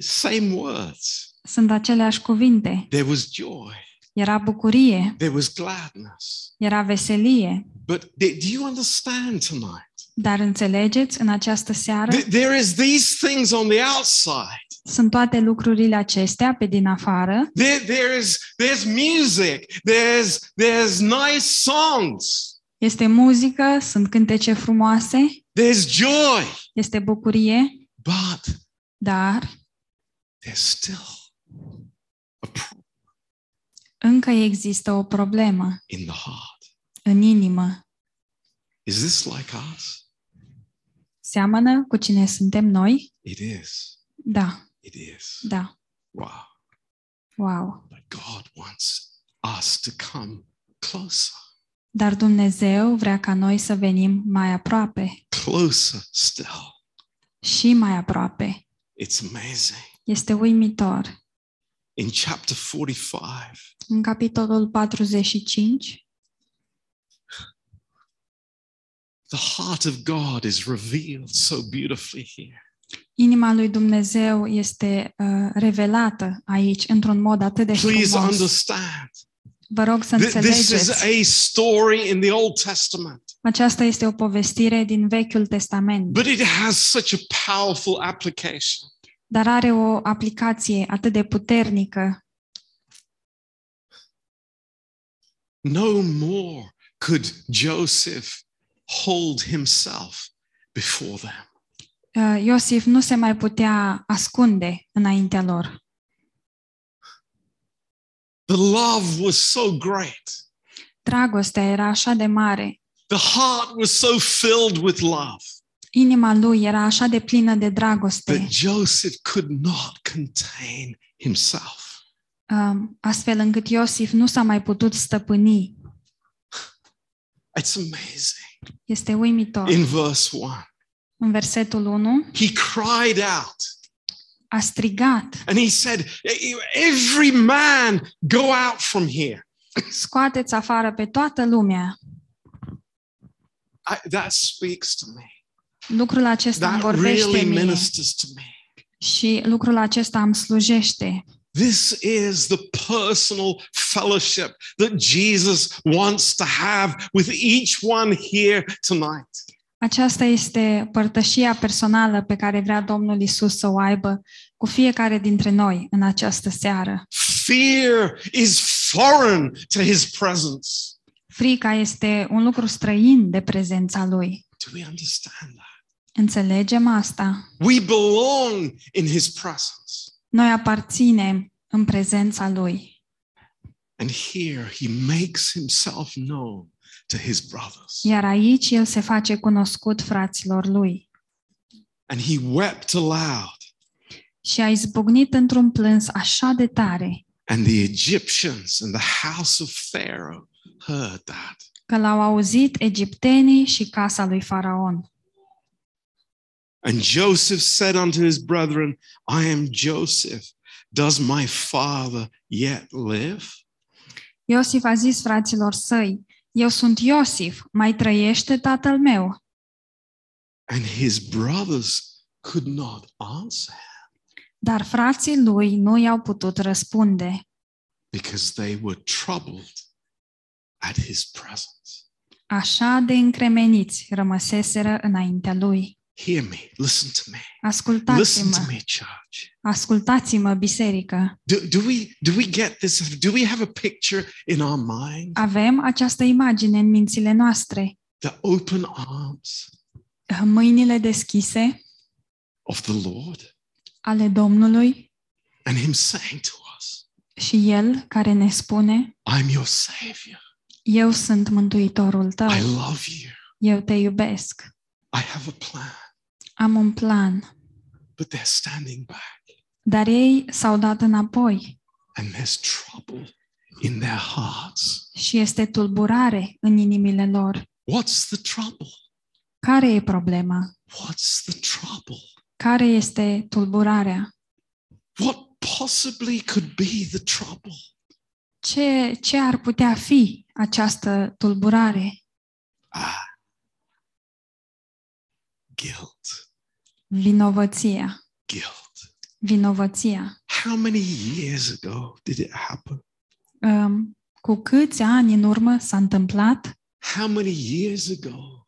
Same words. Sunt aceleași cuvinte. There was joy, Era bucurie, there was gladness. era veselie. But do do you understand tonight? Dar înțelegeți, în această seară Th- There is these things on the outside. sunt toate lucrurile acestea pe din afară. There, there is there's music. There's there's nice songs. Este muzică, sunt cântece frumoase, There's joy. este bucurie, But dar there's still a problem încă există o problemă in the heart. în inimă. Is this like us? Seamănă cu cine suntem noi? It is. Da, It is. da. Wow. Wow. But God wants us to come closer, Dar Dumnezeu vrea ca noi să venim mai aproape closer still. și mai aproape. It's amazing. Este uimitor. In chapter 45, În capitolul 45, the heart of God is revealed so beautifully here. inima lui Dumnezeu este uh, revelată aici într-un mod atât de Please frumos. understand. Vă rog să Th- This is înțelegeți. a story in the Old Testament, Aceasta este o povestire din Vechiul Testament, but it has such a powerful application. dar are o aplicație atât de puternică. No more could Joseph hold himself before them. Uh, Iosif nu se mai putea ascunde înaintea lor. The love was so great. Dragostea era așa de mare, The heart was so filled with love inima lui era așa de plină de dragoste, that Joseph could not contain himself. um, astfel încât Iosif nu s-a mai putut stăpâni. It's amazing. Este uimitor. In verse 1, În versetul 1 he cried out a strigat, and he said, Every man go out from here. scoateți afară pe toată lumea. I, that speaks to me. Lucrul acesta îmi That vorbește really mie ministers to me. și lucrul acesta îmi slujește. This is the personal fellowship that Jesus wants to have with each one here tonight. Aceasta este părtășia personală pe care vrea Domnul Isus să o aibă cu fiecare dintre noi în această seară. Fear is foreign to his presence. Frica este un lucru străin de prezența lui. Do we understand that? Înțelegem asta? We belong in his presence. Noi aparținem în prezența lui. And here he makes himself known to his brothers. Iar aici el se face cunoscut fraților lui. And he wept aloud. Și a izbucnit într-un plâns așa de tare And the Egyptians and the house of Pharaoh heard that. că l-au auzit egiptenii și casa lui Faraon. And Joseph said unto his brethren, I am Joseph. Does my father yet live? Iosif a zis fraților săi, eu sunt Iosif, mai trăiește tatăl meu? And his brothers could not answer Dar frații lui nu i-au putut răspunde, because they were troubled at his presence. așa de încremeniți rămăseseră înaintea lui. Hear me, listen to me. Listen to Ascultați-mă, me, church. ascultați-mă, biserică. Do, do we do we get this? Do we have a picture in our mind? Avem această imagine în mințile noastre, The open arms mâinile deschise of the Lord ale Domnului and him saying to us, și El care ne spune, I'm your savior. eu sunt Mântuitorul tău, I love you. eu te iubesc, I have a plan. Am un plan. But they're standing back Dar ei s-au dat înapoi and there's trouble in their hearts. și este tulburare în inimile lor. What's the trouble? Care e problema? What's the trouble? Care este tulburarea? What possibly could be the trouble? Ce, ce ar putea fi această tulburare? Ah, guilt, Vinovăția. guilt. Vinovăția. How many years ago did it happen? Um, cu câți ani în urmă s-a întâmplat? How many years ago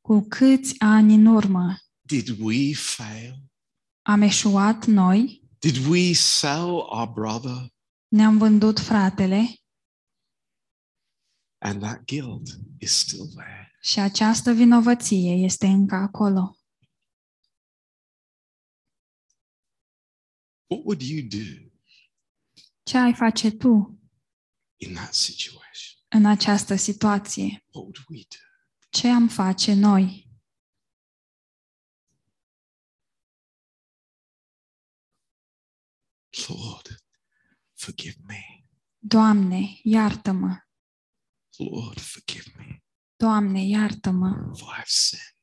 Cu câți ani în urmă did we fail? am eșuat noi? Did we sell our brother? Ne-am vândut fratele And that guilt is still there. și această vinovăție este încă acolo. What would you do Ce ai face tu in that situation? în această situație? What would we do? Ce am face noi? Lord, forgive me. Doamne, iartă-mă! Lord, forgive me Doamne, iartă-mă, for I've sinned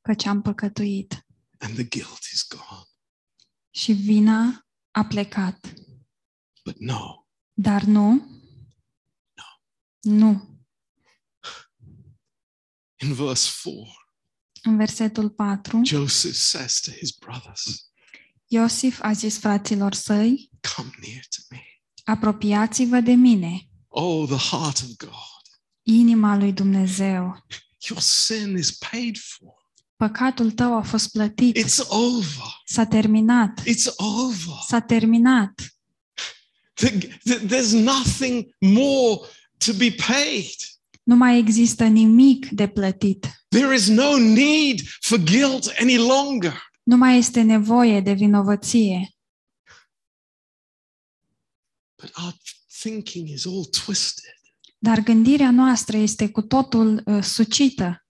căci am păcătuit and the guilt is gone. Și vina a plecat. But no, Dar nu, nu. in verse 4, În versetul 4, Joseph says to his brothers, Iosif a zis fraților săi, Come near to me. apropiați-vă de mine, Oh, the heart of God. inima lui Dumnezeu. Your sin is paid for. Păcatul tău a fost plătit. It's over. S-a terminat. It's over. S-a terminat. Th- th- There's nothing more to be paid. Nu mai există nimic de plătit. There is no need for guilt any longer. Nu mai este nevoie de vinovăție. But our thinking is all twisted. Dar gândirea noastră este cu totul uh, sucită.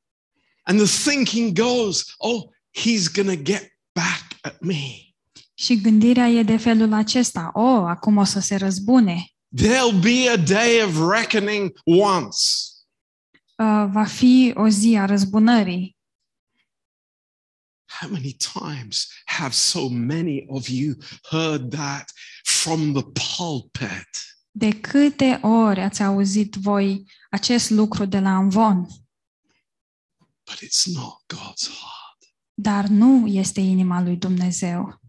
And the thinking goes, oh, he's going to get back at me. Și gândirea e de felul acesta. O, oh, acum o să se răzbune. There'll be a day of reckoning once. Uh, va fi o zi a răzbunării. How many times have so many of you heard that from the pulpit? De câte ori ați auzit voi acest lucru de la Amvon? But it's not God's heart. Dar nu este inima lui Dumnezeu.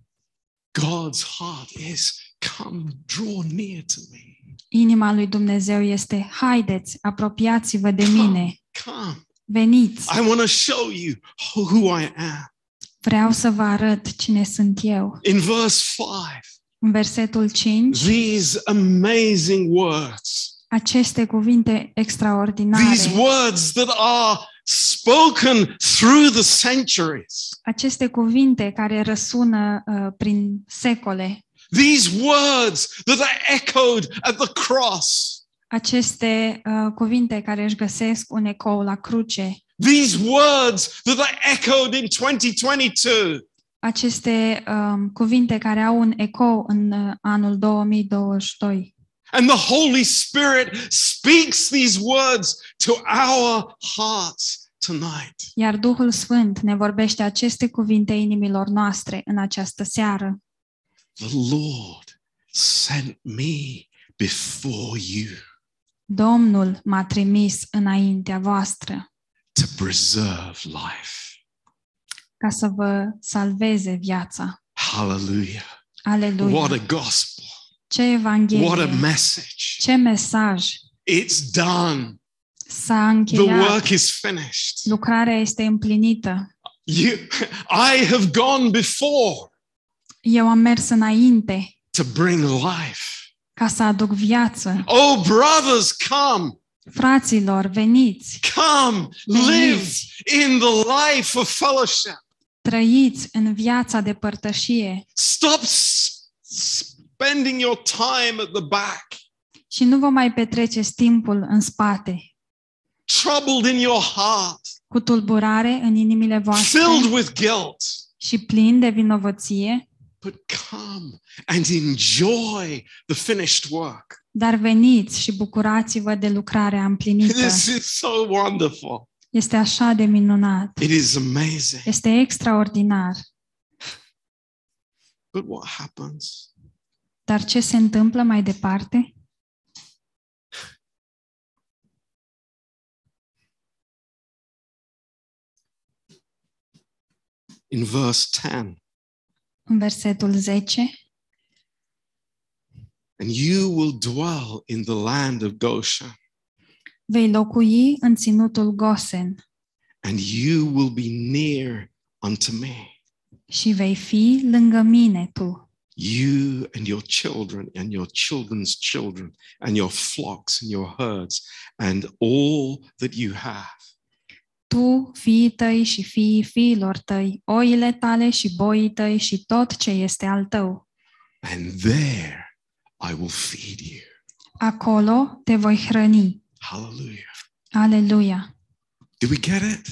God's heart is come, draw near to me. Inima lui Dumnezeu este, haideți, apropiați-vă de mine, Come. veniți, I want to show you who I am. vreau să vă arăt cine sunt eu. In verse 5, În versetul 5, these amazing words, aceste cuvinte extraordinare, these words that are spoken through the centuries, aceste cuvinte care răsună uh, prin secole, these words that are echoed at the cross, aceste uh, cuvinte care își găsesc un ecou la cruce, these words that are echoed in 2022. aceste um, cuvinte care au un ecou în uh, anul 2022. And the Holy Spirit speaks these words to our hearts tonight. Iar Duhul Sfânt ne vorbește aceste cuvinte inimilor noastre în această seară. The Lord sent me before you Domnul m-a trimis înaintea voastră to preserve life. ca să vă salveze viața. Hallelujah. Aleluia! What a gospel. Ce What a evanghelie! message. Ce mesaj! It's done. S-a The încheiat. work is finished. Lucrarea este împlinită. You, I have gone before Eu am mers înainte to bring life. ca să aduc viață. Oh, brothers, come. Fraților, veniți! Come, live in the life of fellowship. Trăiți în viața de părtășie Stop s- spending your time at the back, și nu vă mai petreceți timpul în spate, troubled in your heart, cu tulburare în inimile voastre filled with guilt. și plin de vinovăție, But come and enjoy the finished work. Dar veniți și bucurați-vă de lucrarea împlinită. This is so wonderful. Este așa de minunat. It is amazing. Este extraordinar. But what happens? Dar ce se întâmplă mai departe? In verse 10, În versetul 10. and you will dwell in the land of Goshen, Vei locui în ținutul Gosen. And you will be near unto me, și vei fi lângă mine tu, you and your children, and your children's children, and your flocks and your herds, and all that you have. Tu, fiii tăi și fiii fiilor tăi, oile tale și boii tăi și tot ce este al tău. And there I will feed you. Acolo te voi hrăni. Hallelujah. Aleluia! Do we get it?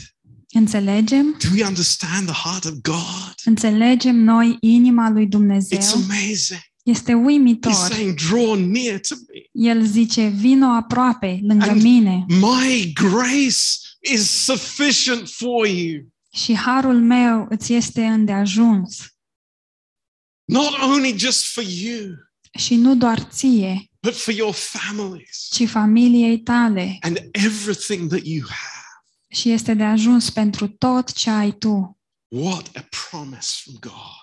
Înțelegem? Do we understand the heart of God? Înțelegem noi inima lui It's Dumnezeu? amazing. Este He's uimitor. saying, Draw near to me. El zice, vino aproape, lângă And- mine My grace is sufficient for you. și harul meu îți este îndeajuns. Not only just for you, Și nu doar ție, but for your families ci familiei tale. and everything that you have. Și este de ajuns pentru tot ce ai tu. What a promise from God.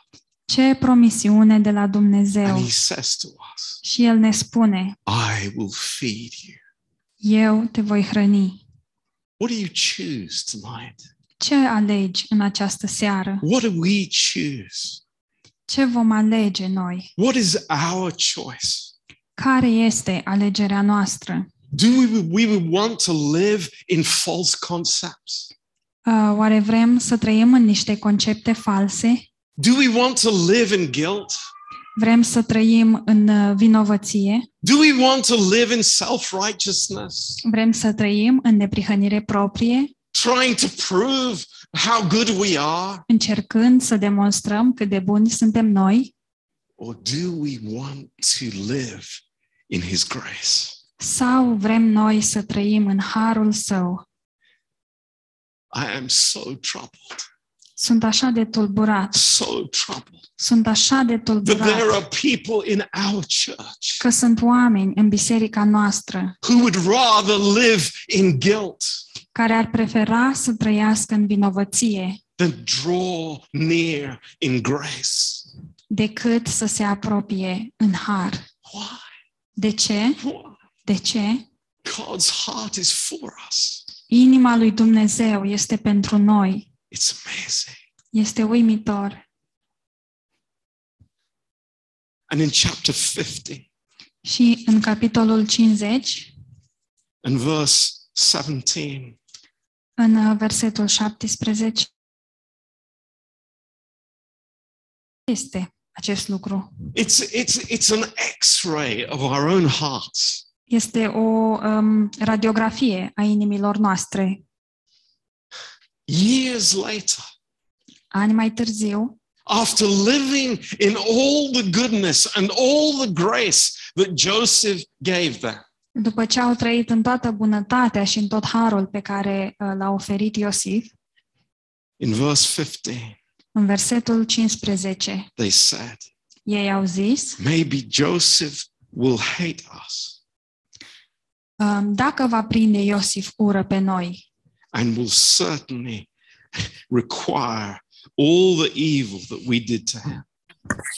Ce promisiune de la And Dumnezeu. He says to us, Și El ne spune, I will feed you. eu te voi hrăni. What do you choose tonight? Ce alegi în această seară? What do we choose? Ce vom alege noi? What is our choice? Care este alegerea noastră? Do we, we would want to live in false concepts? Uh, Oare vrem să trăim în niște concepte false? Do we want to live in guilt? Vrem să trăim în uh, vinovăție? Do we want to live in self righteousness, Vrem să trăim în neprihănire proprie, trying to prove how good we are? încercând să demonstrăm cât de buni suntem noi? Or do we want to live in His grace? Sau vrem noi să trăim în harul său? I am so troubled, Sunt așa de tulburat, so troubled sunt așa de that there tulburat are people in our church că sunt oameni în biserica noastră who would rather live in guilt care ar prefera să trăiască în vinovăție than draw near in grace. decât să se apropie în har. Why? De ce? Why? De ce? God's heart is for us. Inima lui Dumnezeu este pentru noi. It's amazing. Este uimitor. And in chapter 50 Și în capitolul 50, and verse 17, în uh, versetul 17, este acest lucru. it's, it's, it's an x ray of our own hearts. Este o um, radiografie a inimilor noastre. Years later, Ani mai târziu, after living in all the goodness and all the grace that Joseph gave them, după ce au trăit în toată bunătatea și în tot harul pe care uh, l-a oferit Iosif, in verse 15, în versetul 15, they said, ei au zis, Maybe Joseph will hate us. um, dacă va prinde Iosif ură pe noi and will certainly require all the evil that we did to him.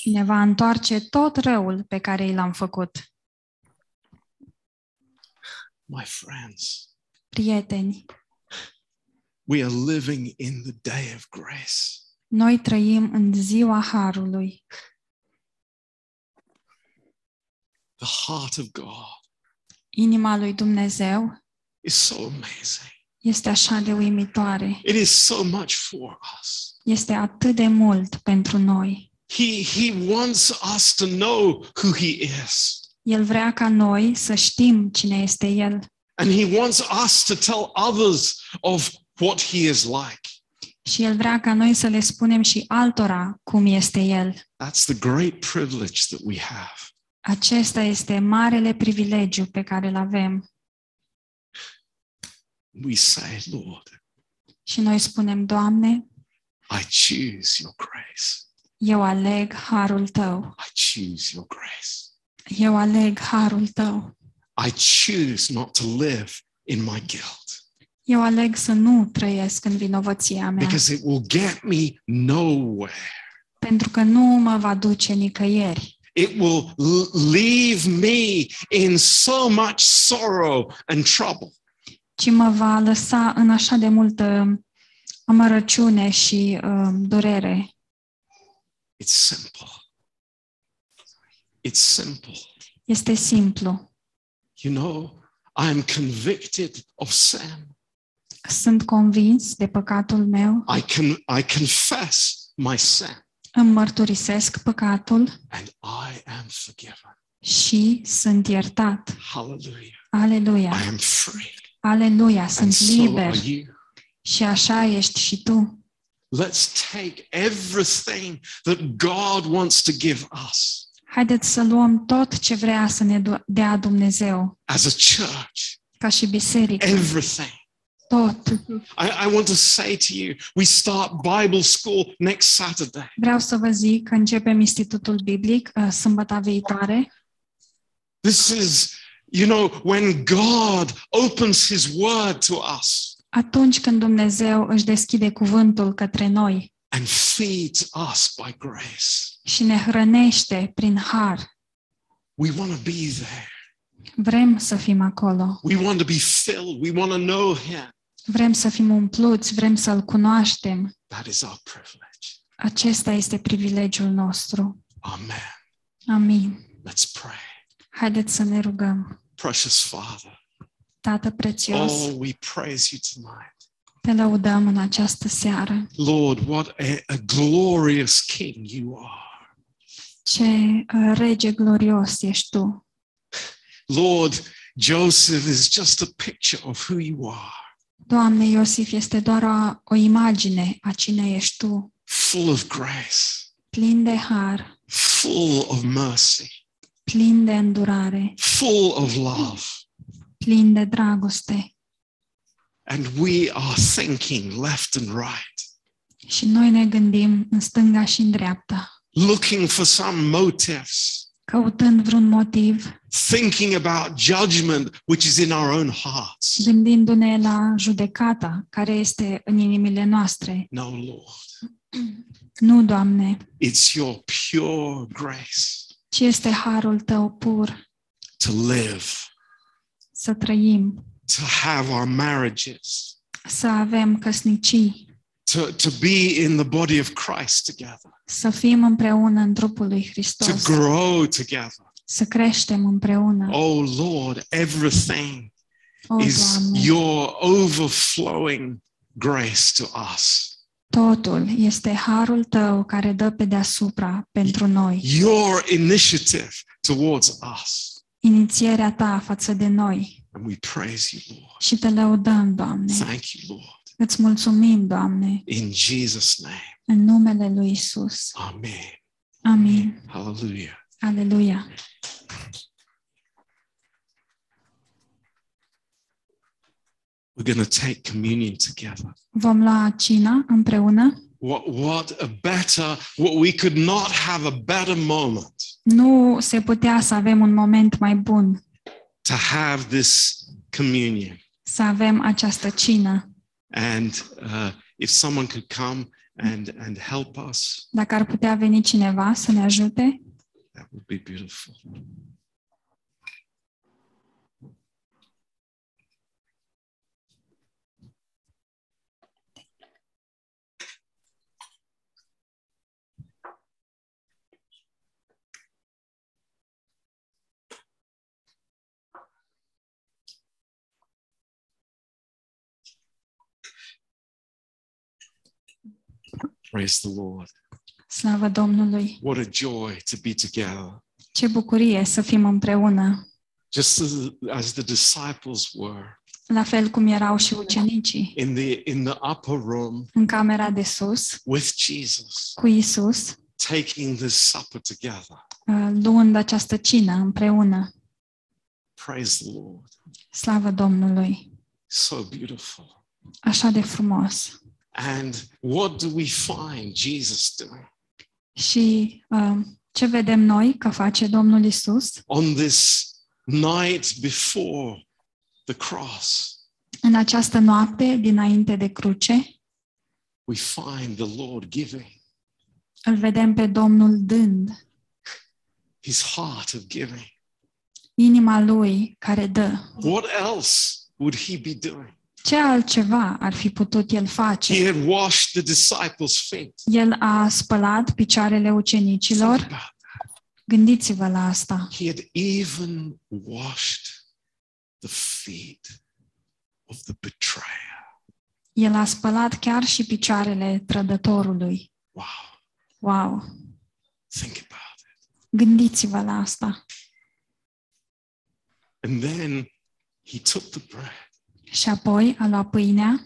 ne va întoarce tot răul pe care i l-am făcut. My friends, Prieteni, we are living in the day of grace. noi trăim în ziua harului. The heart of God Inima lui Dumnezeu is so amazing. Este așa de uimitoare. It is so much for us. Este atât de mult pentru noi. He, he wants us to know who He is. El vrea ca noi să știm cine este El And He wants us to tell others of what He is like. și El vrea ca noi să le spunem și altora cum este El. That's the great privilege that we have. Acesta este marele privilegiu pe care îl avem. We say, Lord, Și noi spunem, Doamne, I choose your grace. eu aleg harul Tău. I choose your grace. Eu aleg harul Tău. I choose not to live in my guilt Eu aleg să nu trăiesc în vinovăția mea, because it will get me nowhere. pentru că nu mă va duce nicăieri. It will l- leave me in so much sorrow and trouble. Ci mă va lăsa în așa de multă amărăciune și um, durere. It's simple. It's simple. Este simplu. You know, I am convicted of sin. Sunt convins de păcatul meu, I can I confess my sin îmi mărturisesc păcatul and I am forgiven. și sunt iertat. Hallelujah. Aleluia! I am free. Aleluia! And Sunt so liber are you. și așa ești și tu. Let's take everything that God wants to give us Haideți să luăm tot ce vrea să ne du- dea Dumnezeu, as a church. ca și biserică, Everything. tot. I, I want to say to you, we start Bible school next Saturday. Vreau să vă zic că începem Institutul Biblic uh, sâmbătă viitoare. This is, you know, when God opens His word to us Atunci când Dumnezeu își deschide cuvântul către noi and feeds us by grace. și ne hrănește prin har, We want to be there. vrem să fim acolo, We want to be filled. We want to know Him. vrem să fim umpluți, vrem să-L cunoaștem. That is our privilege. Acesta este privilegiul nostru. Amen. Amin. Let's pray. Haideți să ne rugăm. Precious Father. Tată prețios, Oh, we praise you tonight. te lăudăm în această seară. Lord, what a, a glorious King you are. Ce uh, rege glorios ești tu. Lord, Joseph is just a picture of who you are, Doamne, Iosif este doar o, o imagine a cine ești tu, full of grace, plin de har, full of mercy, plin de îndurare, full of love. plin de dragoste. And we are thinking left and right, Și noi ne gândim în stânga și în dreapta, looking for some motives, căutând vreun motiv, thinking about judgment which is in our own hearts. gândindu-ne la judecata care este în inimile noastre. No, Lord, Nu, Doamne, it's your pure grace ci este harul Tău pur? To live, să trăim, to have our marriages, să avem căsnicii, to, to be in the body of Christ together, să fim împreună în trupul lui to Hristos, grow together. să creștem împreună. Oh Lord, everything O, is Doamne, your overflowing grace to us. Totul este harul Tău care dă pe deasupra pentru noi. Your initiative towards us. Inițierea Ta față de noi. And we praise you, Lord. Și Te lăudăm, Doamne. Thank you, Lord. Îți mulțumim, Doamne, In Jesus' name. în numele lui Isus. Amen. Amin. Hallelujah. Aleluia. We're going to take communion together. Vom lua cina împreună. What, what a better, what we could not have a better moment Nu se putea să avem un moment mai bun to have this communion. să avem această cină. And uh, if someone could come and, and help us, Dacă ar putea veni cineva să ne ajute, that would be beautiful. Praise the Lord. slavă Domnului. What a joy to be together. Ce bucurie să fim împreună, Just as, as the disciples were la fel cum erau și ucenicii in the in the upper room în camera de sus with Jesus, cu Isus, taking this supper together. uh, luând această cină împreună. Praise the Lord. Slavă Domnului! So beautiful. Așa de frumos! And what do we find Jesus doing? Și uh, ce vedem noi că face Domnul Isus On this night before the cross, în această noapte dinainte de cruce? we find the Lord giving Îl vedem pe Domnul dând his heart of giving. inima lui care dă. What else would he be doing? Ce altceva ar fi putut el He face? had washed the disciples' feet. El a spălat picioarele Think ucenicilor. about that. Gândiți-vă la asta. He had even washed the feet of the betrayer. El a spălat chiar și picioarele trădătorului. Wow. Wow! Think about it. Gândiți-vă la asta. And then he took the bread Și apoi a luat pâinea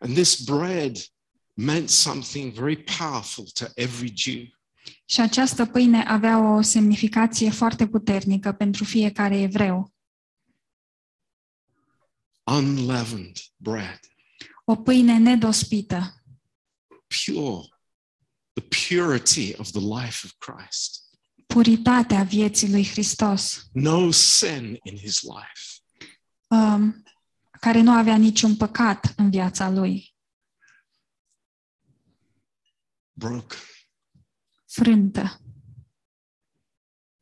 And this bread meant something very powerful to every Jew. și această pâine avea o semnificație foarte puternică pentru fiecare evreu. Unleavened bread, O pâine nedospită, pure, the purity of the life of Christ. Puritatea vieții lui Hristos, No sin in his life. um, care nu avea niciun păcat în viața lui, broken. frântă.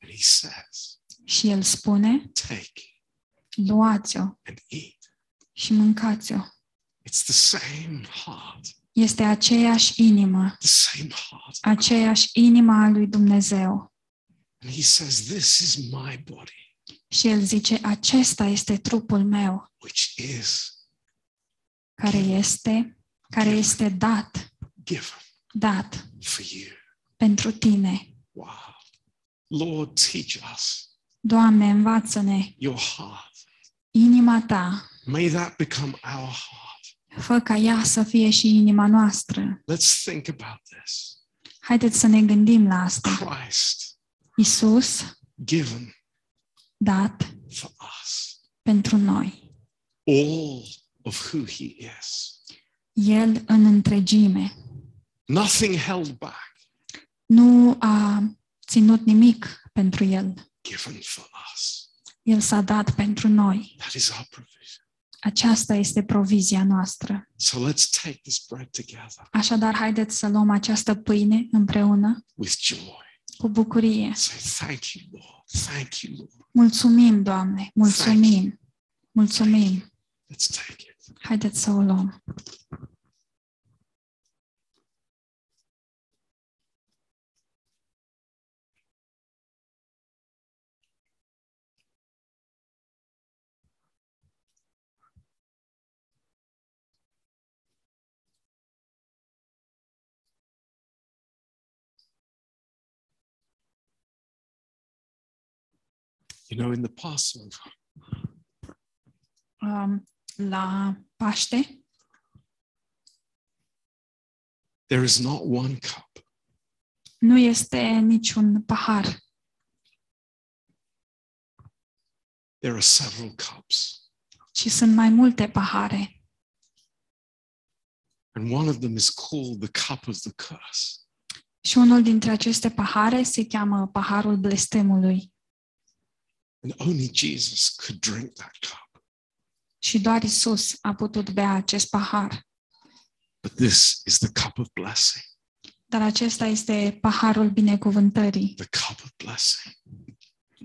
And he says, Și el spune, Take luați-o and eat. și mâncați-o. It's the same heart, Este aceeași inimă, the same heart. aceeași inimă a lui Dumnezeu. And he says, This is my body, Și el zice, acesta este trupul meu, which is care este, care este dat, given dat for you. pentru tine. Wow. Lord, teach us Doamne, învață-ne your heart. inima ta, May that become our heart. fă ca ea să fie și inima noastră. Let's think about this. Haideți să ne gândim la asta. Christ Isus given dat for us pentru noi. all of who he is. El în întregime. Nothing held back, Nu a ținut nimic pentru el. given for us. El s-a dat pentru noi. That is our provision. Aceasta este provizia noastră. So let's take this bread together Așadar, haideți să luăm această pâine împreună with joy. Cu bucurie. Say, Thank you, Lord. Thank you, Lord. Mulțumim, Doamne, mulțumim. Mulțumim. Let's take it. Haideți să o luăm. You know, in the Passover, Um, La Paște there is not one cup, nu este niciun pahar, there are several cups. ci sunt mai multe pahare. And one of them is called the cup of the curse. Și unul dintre aceste pahare se cheamă paharul blestemului. And only Jesus could drink that cup. Și doar Isus a putut bea acest pahar. But this is the cup of blessing, Dar acesta este paharul binecuvântării. the cup of blessing.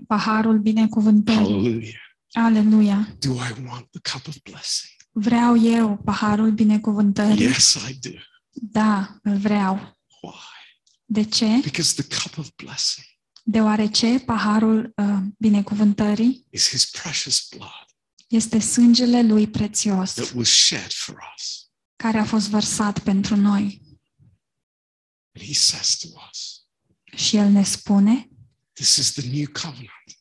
Paharul binecuvântării. Hallelujah. Aleluia! Do I want the cup of blessing? Vreau eu paharul binecuvântării? Yes, I do. Da, îl vreau. Why? De ce? Because the cup of blessing Deoarece paharul uh, binecuvântării is his precious blood este sângele lui prețios that was shed for us. care a fost vărsat pentru noi. And he says to us, Și el ne spune, This is the new covenant,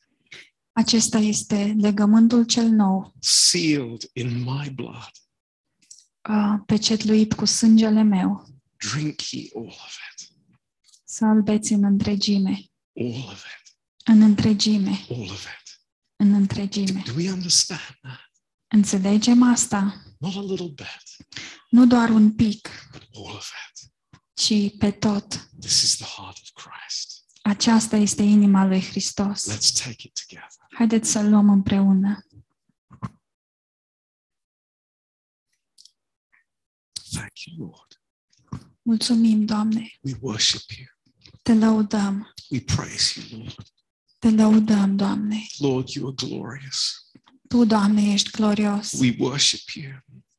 acesta este legământul cel nou, sealed in my blood. uh, pecetluit cu sângele meu. Drink ye all of it. Să-l beți în întregime, All of it. în întregime, All of it. în întregime. Do we understand that? Înțelegem asta? Not a little bit, Nu doar un pic, but all of it. ci pe tot. This is the heart of Christ. Aceasta este inima lui Hristos. Let's take it together. Haideți să-l luăm împreună. Thank you, Lord. Mulțumim, Doamne. We worship you. Te lăudăm. We praise you, Lord. Te lăudăm, Doamne. Lord, you are glorious. Tu, Doamne, ești glorios. We worship you.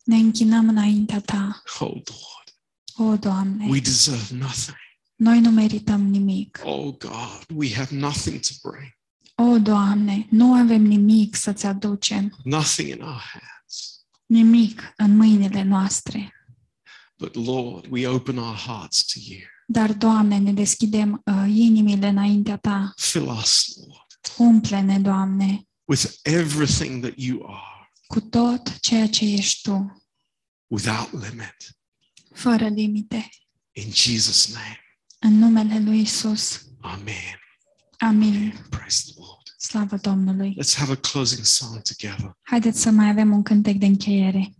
Ne închinăm înaintea Ta. Oh, Lord. O, Doamne, We deserve nothing. noi nu merităm nimic. Oh, God, we have nothing to bring, O, Doamne, nu avem nimic să-ți aducem. nothing in our hands. Nimic în mâinile noastre. But, Lord, we open our hearts to you. Dar, Doamne, ne deschidem uh, inimile înaintea Ta. Fill us, Lord, Umple-ne, Doamne, with everything that you are, cu tot ceea ce ești Tu, without limit. fără limite. In Jesus' name, În numele Lui Isus. Amen. Amin. Praise the Lord. Slavă Domnului. Let's have a closing song together. Haideți să mai avem un cântec de încheiere.